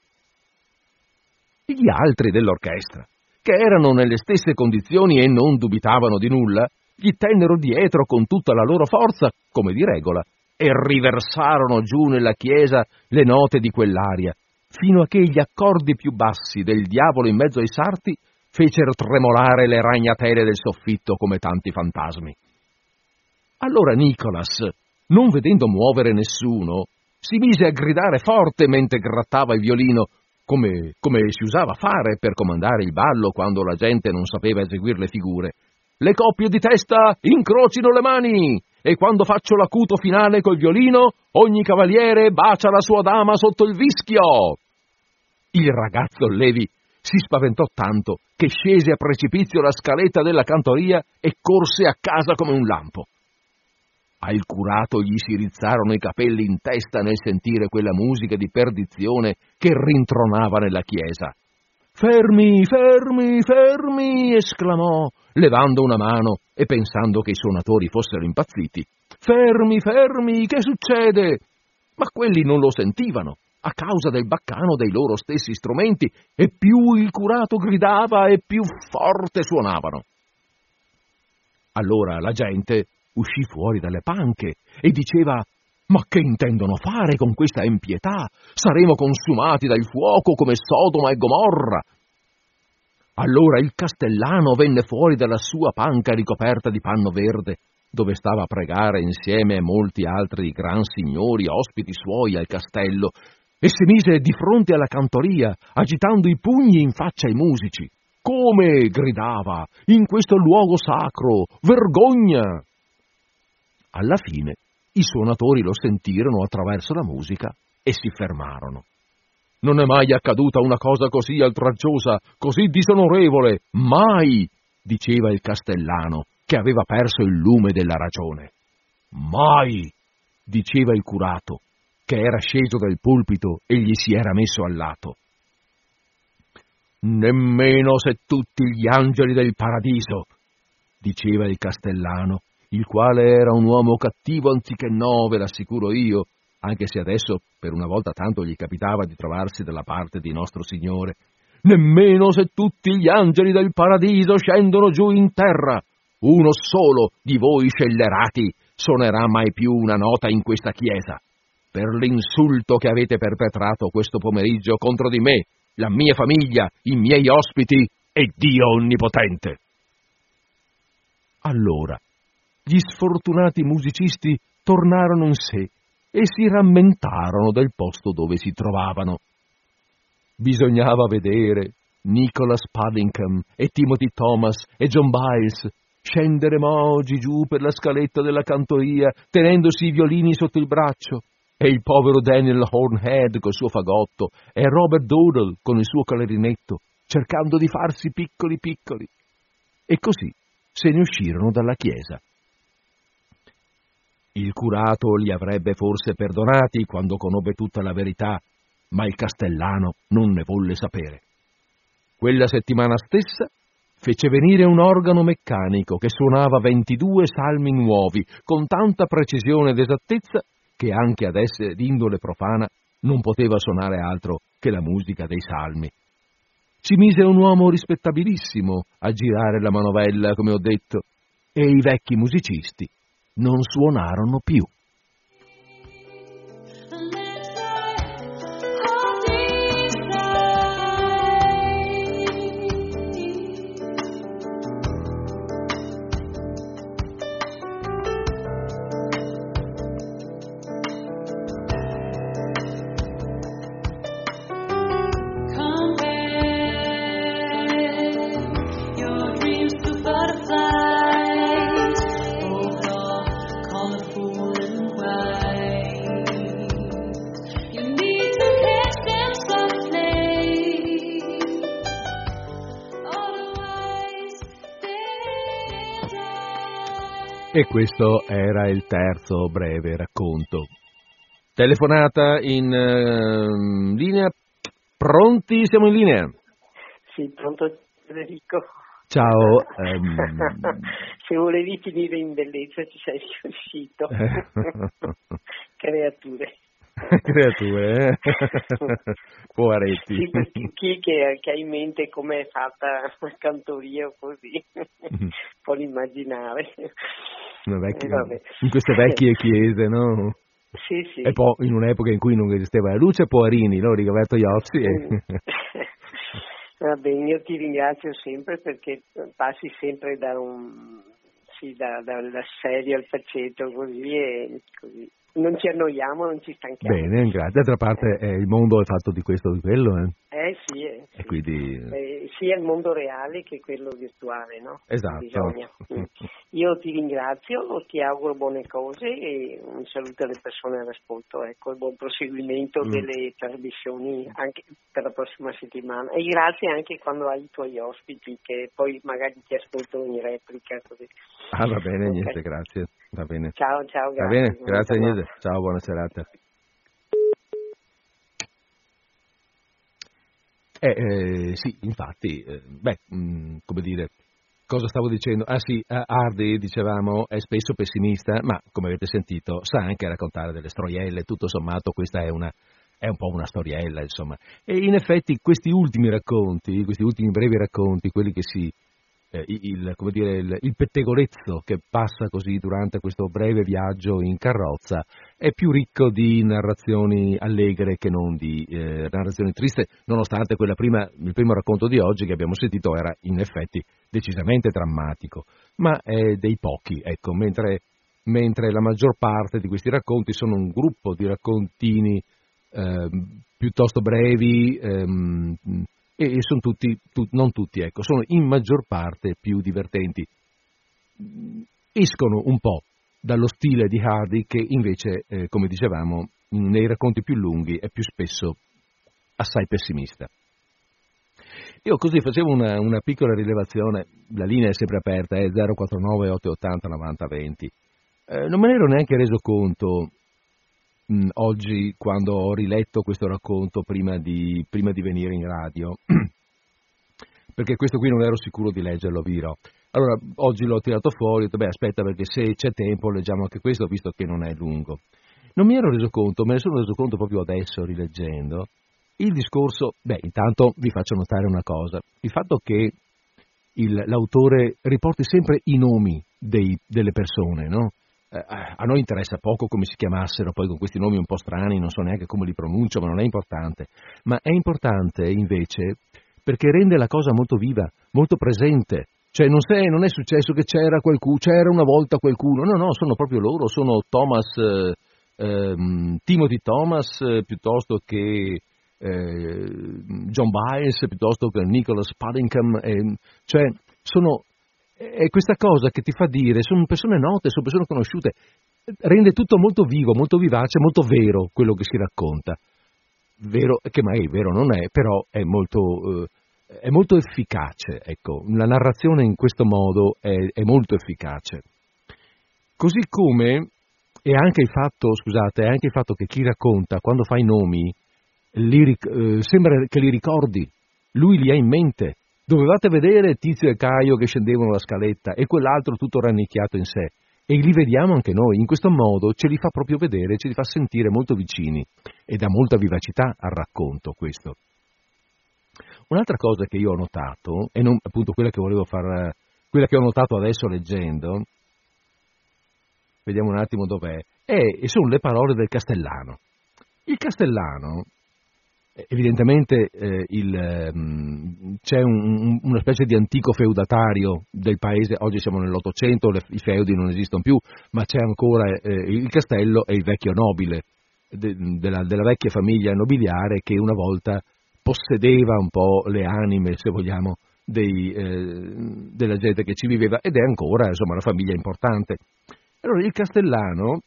Gli altri dell'orchestra, che erano nelle stesse condizioni e non dubitavano di nulla, gli tennero dietro con tutta la loro forza, come di regola, e riversarono giù nella chiesa le note di quell'aria, fino a che gli accordi più bassi del diavolo in mezzo ai sarti fecero tremolare le ragnatele del soffitto come tanti fantasmi. Allora Nicholas, non vedendo muovere nessuno, si mise a gridare forte mentre grattava il violino, come, come si usava fare per comandare il ballo quando la gente non sapeva eseguire le figure. Le coppie di testa incrocino le mani e quando faccio l'acuto finale col violino, ogni cavaliere bacia la sua dama sotto il vischio. Il ragazzo Levi si spaventò tanto che scese a precipizio la scaletta della cantoria e corse a casa come un lampo. Al curato gli si rizzarono i capelli in testa nel sentire quella musica di perdizione che rintronava nella chiesa. Fermi, fermi, fermi! esclamò, levando una mano e pensando che i suonatori fossero impazziti. Fermi, fermi, che succede? Ma quelli non lo sentivano, a causa del baccano dei loro stessi strumenti, e più il curato gridava e più forte suonavano. Allora la gente uscì fuori dalle panche e diceva ma che intendono fare con questa impietà? Saremo consumati dal fuoco come Sodoma e Gomorra. Allora il castellano venne fuori dalla sua panca ricoperta di panno verde, dove stava a pregare insieme a molti altri gran signori ospiti suoi al castello, e si mise di fronte alla cantoria, agitando i pugni in faccia ai musici. Come? gridava, in questo luogo sacro, vergogna! Alla fine i suonatori lo sentirono attraverso la musica e si fermarono. Non è mai accaduta una cosa così oltraggiosa, così disonorevole, mai, diceva il castellano, che aveva perso il lume della ragione. Mai, diceva il curato, che era sceso dal pulpito e gli si era messo al lato. Nemmeno se tutti gli angeli del paradiso, diceva il castellano, il quale era un uomo cattivo anziché nove, l'assicuro io, anche se adesso per una volta tanto gli capitava di trovarsi dalla parte di nostro Signore. Nemmeno se tutti gli angeli del paradiso scendono giù in terra, uno solo di voi scellerati suonerà mai più una nota in questa chiesa, per l'insulto che avete perpetrato questo pomeriggio contro di me, la mia famiglia, i miei ospiti e Dio Onnipotente. Allora gli sfortunati musicisti tornarono in sé e si rammentarono del posto dove si trovavano. Bisognava vedere Nicholas Paddington e Timothy Thomas e John Biles scendere mogi giù per la scaletta della cantoria tenendosi i violini sotto il braccio e il povero Daniel Hornhead col suo fagotto e Robert Doodle con il suo clarinetto cercando di farsi piccoli piccoli. E così se ne uscirono dalla chiesa. Il curato li avrebbe forse perdonati quando conobbe tutta la verità, ma il castellano non ne volle sapere. Quella settimana stessa fece venire un organo meccanico che suonava 22 salmi nuovi con tanta precisione ed esattezza che anche ad essere d'indole profana non poteva suonare altro che la musica dei salmi. Ci mise un uomo rispettabilissimo a girare la manovella, come ho detto, e i vecchi musicisti non suonarono più. Questo era il terzo breve racconto. Telefonata in uh, linea. Pronti? Siamo in linea? Sì, pronto Federico. Ciao. Um... Se volevi finire in bellezza ci sei riuscito. Creature. Creature, eh? Poveretti. Sì, chi che, che, ha in mente come è fatta la cantoria o così, può immaginare. Vecchia, eh, in queste vecchie chiese, no? Sì, sì. E poi in un'epoca in cui non esisteva la luce, Poarini, no? Ricoperto gli occhi. E... Va bene, io ti ringrazio sempre perché passi sempre da un sì, da, dalla serie al faceto così e così non ci annoiamo, non ci stanchiamo. Bene, grazie. D'altra parte eh, il mondo è fatto di questo o di quello. Eh, eh sì, eh, sì. quindi... eh, sia il mondo reale che quello virtuale, no? Esatto. Io ti ringrazio, ti auguro buone cose e un saluto alle persone all'ascolto, ecco, e buon proseguimento mm. delle trasmissioni anche per la prossima settimana. E grazie anche quando hai i tuoi ospiti che poi magari ti ascoltano in replica. Così. Ah, va bene, okay. niente, grazie. Va bene. Ciao, ciao, grazie. Va bene, grazie Agnese. Ciao, buona serata. Eh, eh, sì, infatti, eh, beh, mh, mm, come dire, cosa stavo dicendo? Ah sì, Hardy, dicevamo, è spesso pessimista, ma come avete sentito sa anche raccontare delle stroielle, tutto sommato questa è una, è un po' una storiella, insomma. E in effetti questi ultimi racconti, questi ultimi brevi racconti, quelli che si il, dire, il, il, pettegolezzo che passa così durante questo breve viaggio in carrozza è più ricco di narrazioni allegre che non di eh, narrazioni triste, nonostante prima, il primo racconto di oggi che abbiamo sentito era in effetti decisamente drammatico, ma è dei pochi, ecco, mentre, mentre la maggior parte di questi racconti sono un gruppo di raccontini eh, piuttosto brevi, ehm, e sono tutti, tu, non tutti, ecco, sono in maggior parte più divertenti. Escono un po' dallo stile di Hardy che invece, eh, come dicevamo, nei racconti più lunghi è più spesso assai pessimista. Io così facevo una, una piccola rilevazione, la linea è sempre aperta, è 049 880 90 20. Eh, non me ne ero neanche reso conto mh, oggi quando ho riletto questo racconto prima di, prima di venire in radio, perché questo qui non ero sicuro di leggerlo, dirò. Allora, oggi l'ho tirato fuori, ho detto, beh, aspetta, perché se c'è tempo leggiamo anche questo, visto che non è lungo. Non mi ero reso conto, me ne sono reso conto proprio adesso, rileggendo, il discorso, beh, intanto vi faccio notare una cosa, il fatto che il, l'autore riporti sempre i nomi dei, delle persone, no? Eh, a noi interessa poco come si chiamassero, poi con questi nomi un po' strani, non so neanche come li pronuncio, ma non è importante. Ma è importante invece perché rende la cosa molto viva, molto presente. Cioè non, sei, non è successo che c'era qualcuno, c'era una volta qualcuno, no, no, sono proprio loro, sono Thomas, eh, eh, Timothy Thomas eh, piuttosto che eh, John Biles, piuttosto che Nicholas Paddington, cioè sono è questa cosa che ti fa dire, sono persone note, sono persone conosciute, rende tutto molto vivo, molto vivace, molto vero quello che si racconta. Vero, che mai vero non è, però è molto, eh, è molto efficace, ecco, la narrazione in questo modo è, è molto efficace. Così come è anche il fatto, scusate, è anche il fatto che chi racconta, quando fa i nomi, li, eh, sembra che li ricordi, lui li ha in mente, Dovevate vedere Tizio e Caio che scendevano la scaletta e quell'altro tutto rannicchiato in sé. E li vediamo anche noi, in questo modo ce li fa proprio vedere, ce li fa sentire molto vicini e dà molta vivacità al racconto questo. Un'altra cosa che io ho notato, e non appunto quella che volevo far, quella che ho notato adesso leggendo, vediamo un attimo dov'è, è, sono le parole del Castellano. Il Castellano Evidentemente eh, il, ehm, c'è un, una specie di antico feudatario del paese, oggi siamo nell'Ottocento, le, i feudi non esistono più, ma c'è ancora eh, il castello e il vecchio nobile de, della, della, vecchia famiglia nobiliare che una volta possedeva un po' le anime, se vogliamo, dei, eh, della gente che ci viveva ed è ancora insomma, una famiglia importante. Allora il castellano,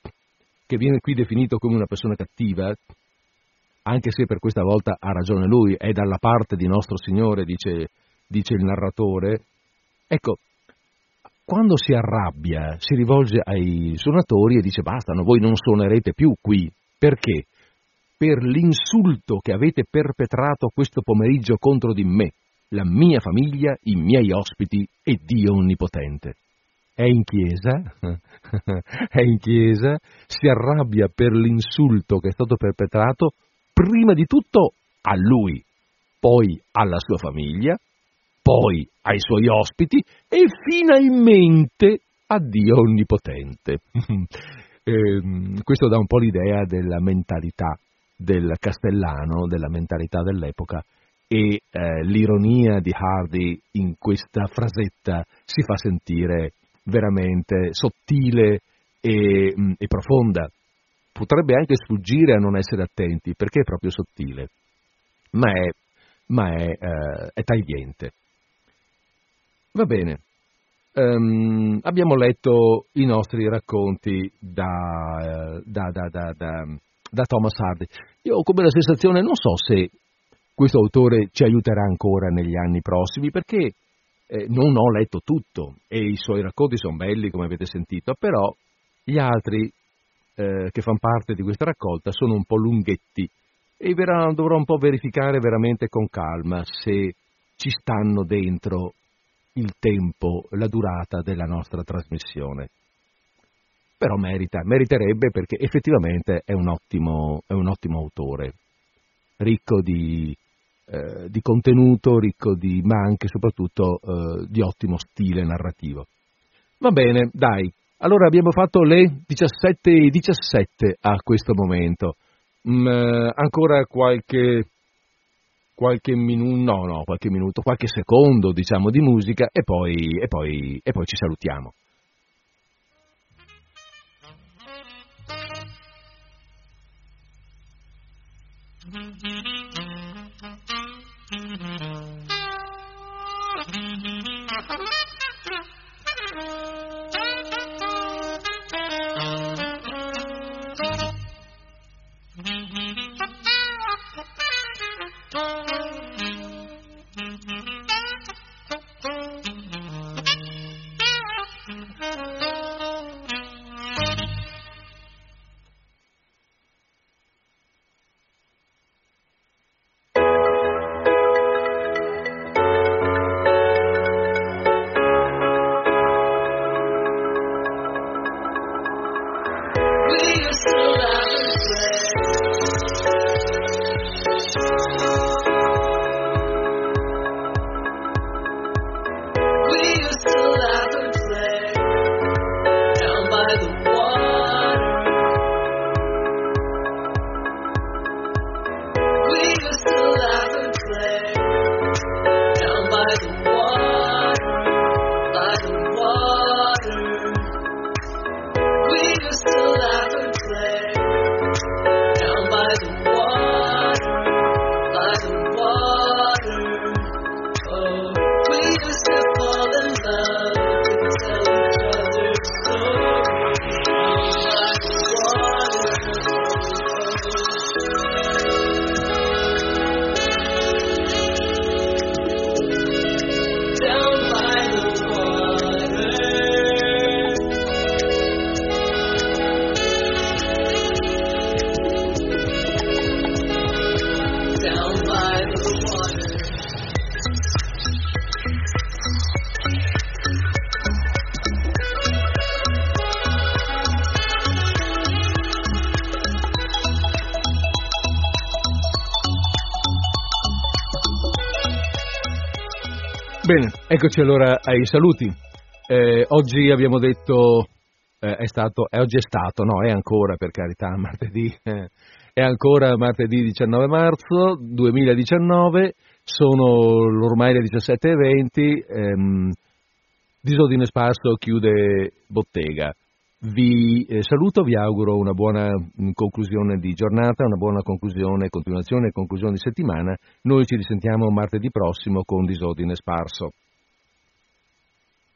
che viene qui definito come una persona cattiva, anche se per questa volta ha ragione lui, è dalla parte di nostro Signore, dice, dice il narratore. Ecco, quando si arrabbia si rivolge ai suonatori e dice basta, no, voi non suonerete più qui. Perché? Per l'insulto che avete perpetrato questo pomeriggio contro di me, la mia famiglia, i miei ospiti e Dio Onnipotente. È in chiesa, è in chiesa, si arrabbia per l'insulto che è stato perpetrato prima di tutto a lui, poi alla sua famiglia, poi ai suoi ospiti e finalmente a Dio Onnipotente. eh, questo dà un po' l'idea della mentalità del castellano, della mentalità dell'epoca, e eh, l'ironia di Hardy in questa frasetta si fa sentire veramente sottile e, mh, mm, e profonda. Potrebbe anche sfuggire a non essere attenti perché è proprio sottile, ma è, ma è, eh, è tagliente. Va bene, um, abbiamo letto i nostri racconti da, da, da, da, Thomas Hardy. Io ho come la sensazione, non so se questo autore ci aiuterà ancora negli anni prossimi, perché eh, non ho letto tutto e i suoi racconti sono belli, come avete sentito, però gli altri eh, che fanno parte di questa raccolta sono un po' lunghetti e verrà, dovrò un po' verificare veramente con calma se ci stanno dentro il tempo, la durata della nostra trasmissione. Però merita, meriterebbe perché effettivamente è un ottimo, è un ottimo autore, ricco di, eh, di, contenuto, ricco di, ma anche e soprattutto eh, di ottimo stile narrativo. Va bene, dai, allora abbiamo fatto le 17.17 17 a questo momento. Mm, eh, ancora qualche qualche minuto, no, no, qualche minuto, qualche secondo, diciamo, di musica e poi, e poi, e poi ci salutiamo. Bene, eccoci allora ai saluti. Eh, oggi abbiamo detto, eh, è stato, eh, oggi è stato, no, è ancora per carità, martedì, è ancora martedì 19 marzo 2019, sono ormai le 17.20, ehm, Disordine Sparso chiude bottega. Vi eh, saluto, vi auguro una buona mh, conclusione di giornata, una buona conclusione, continuazione e conclusione di settimana. Noi ci risentiamo martedì prossimo con Disordine Sparso.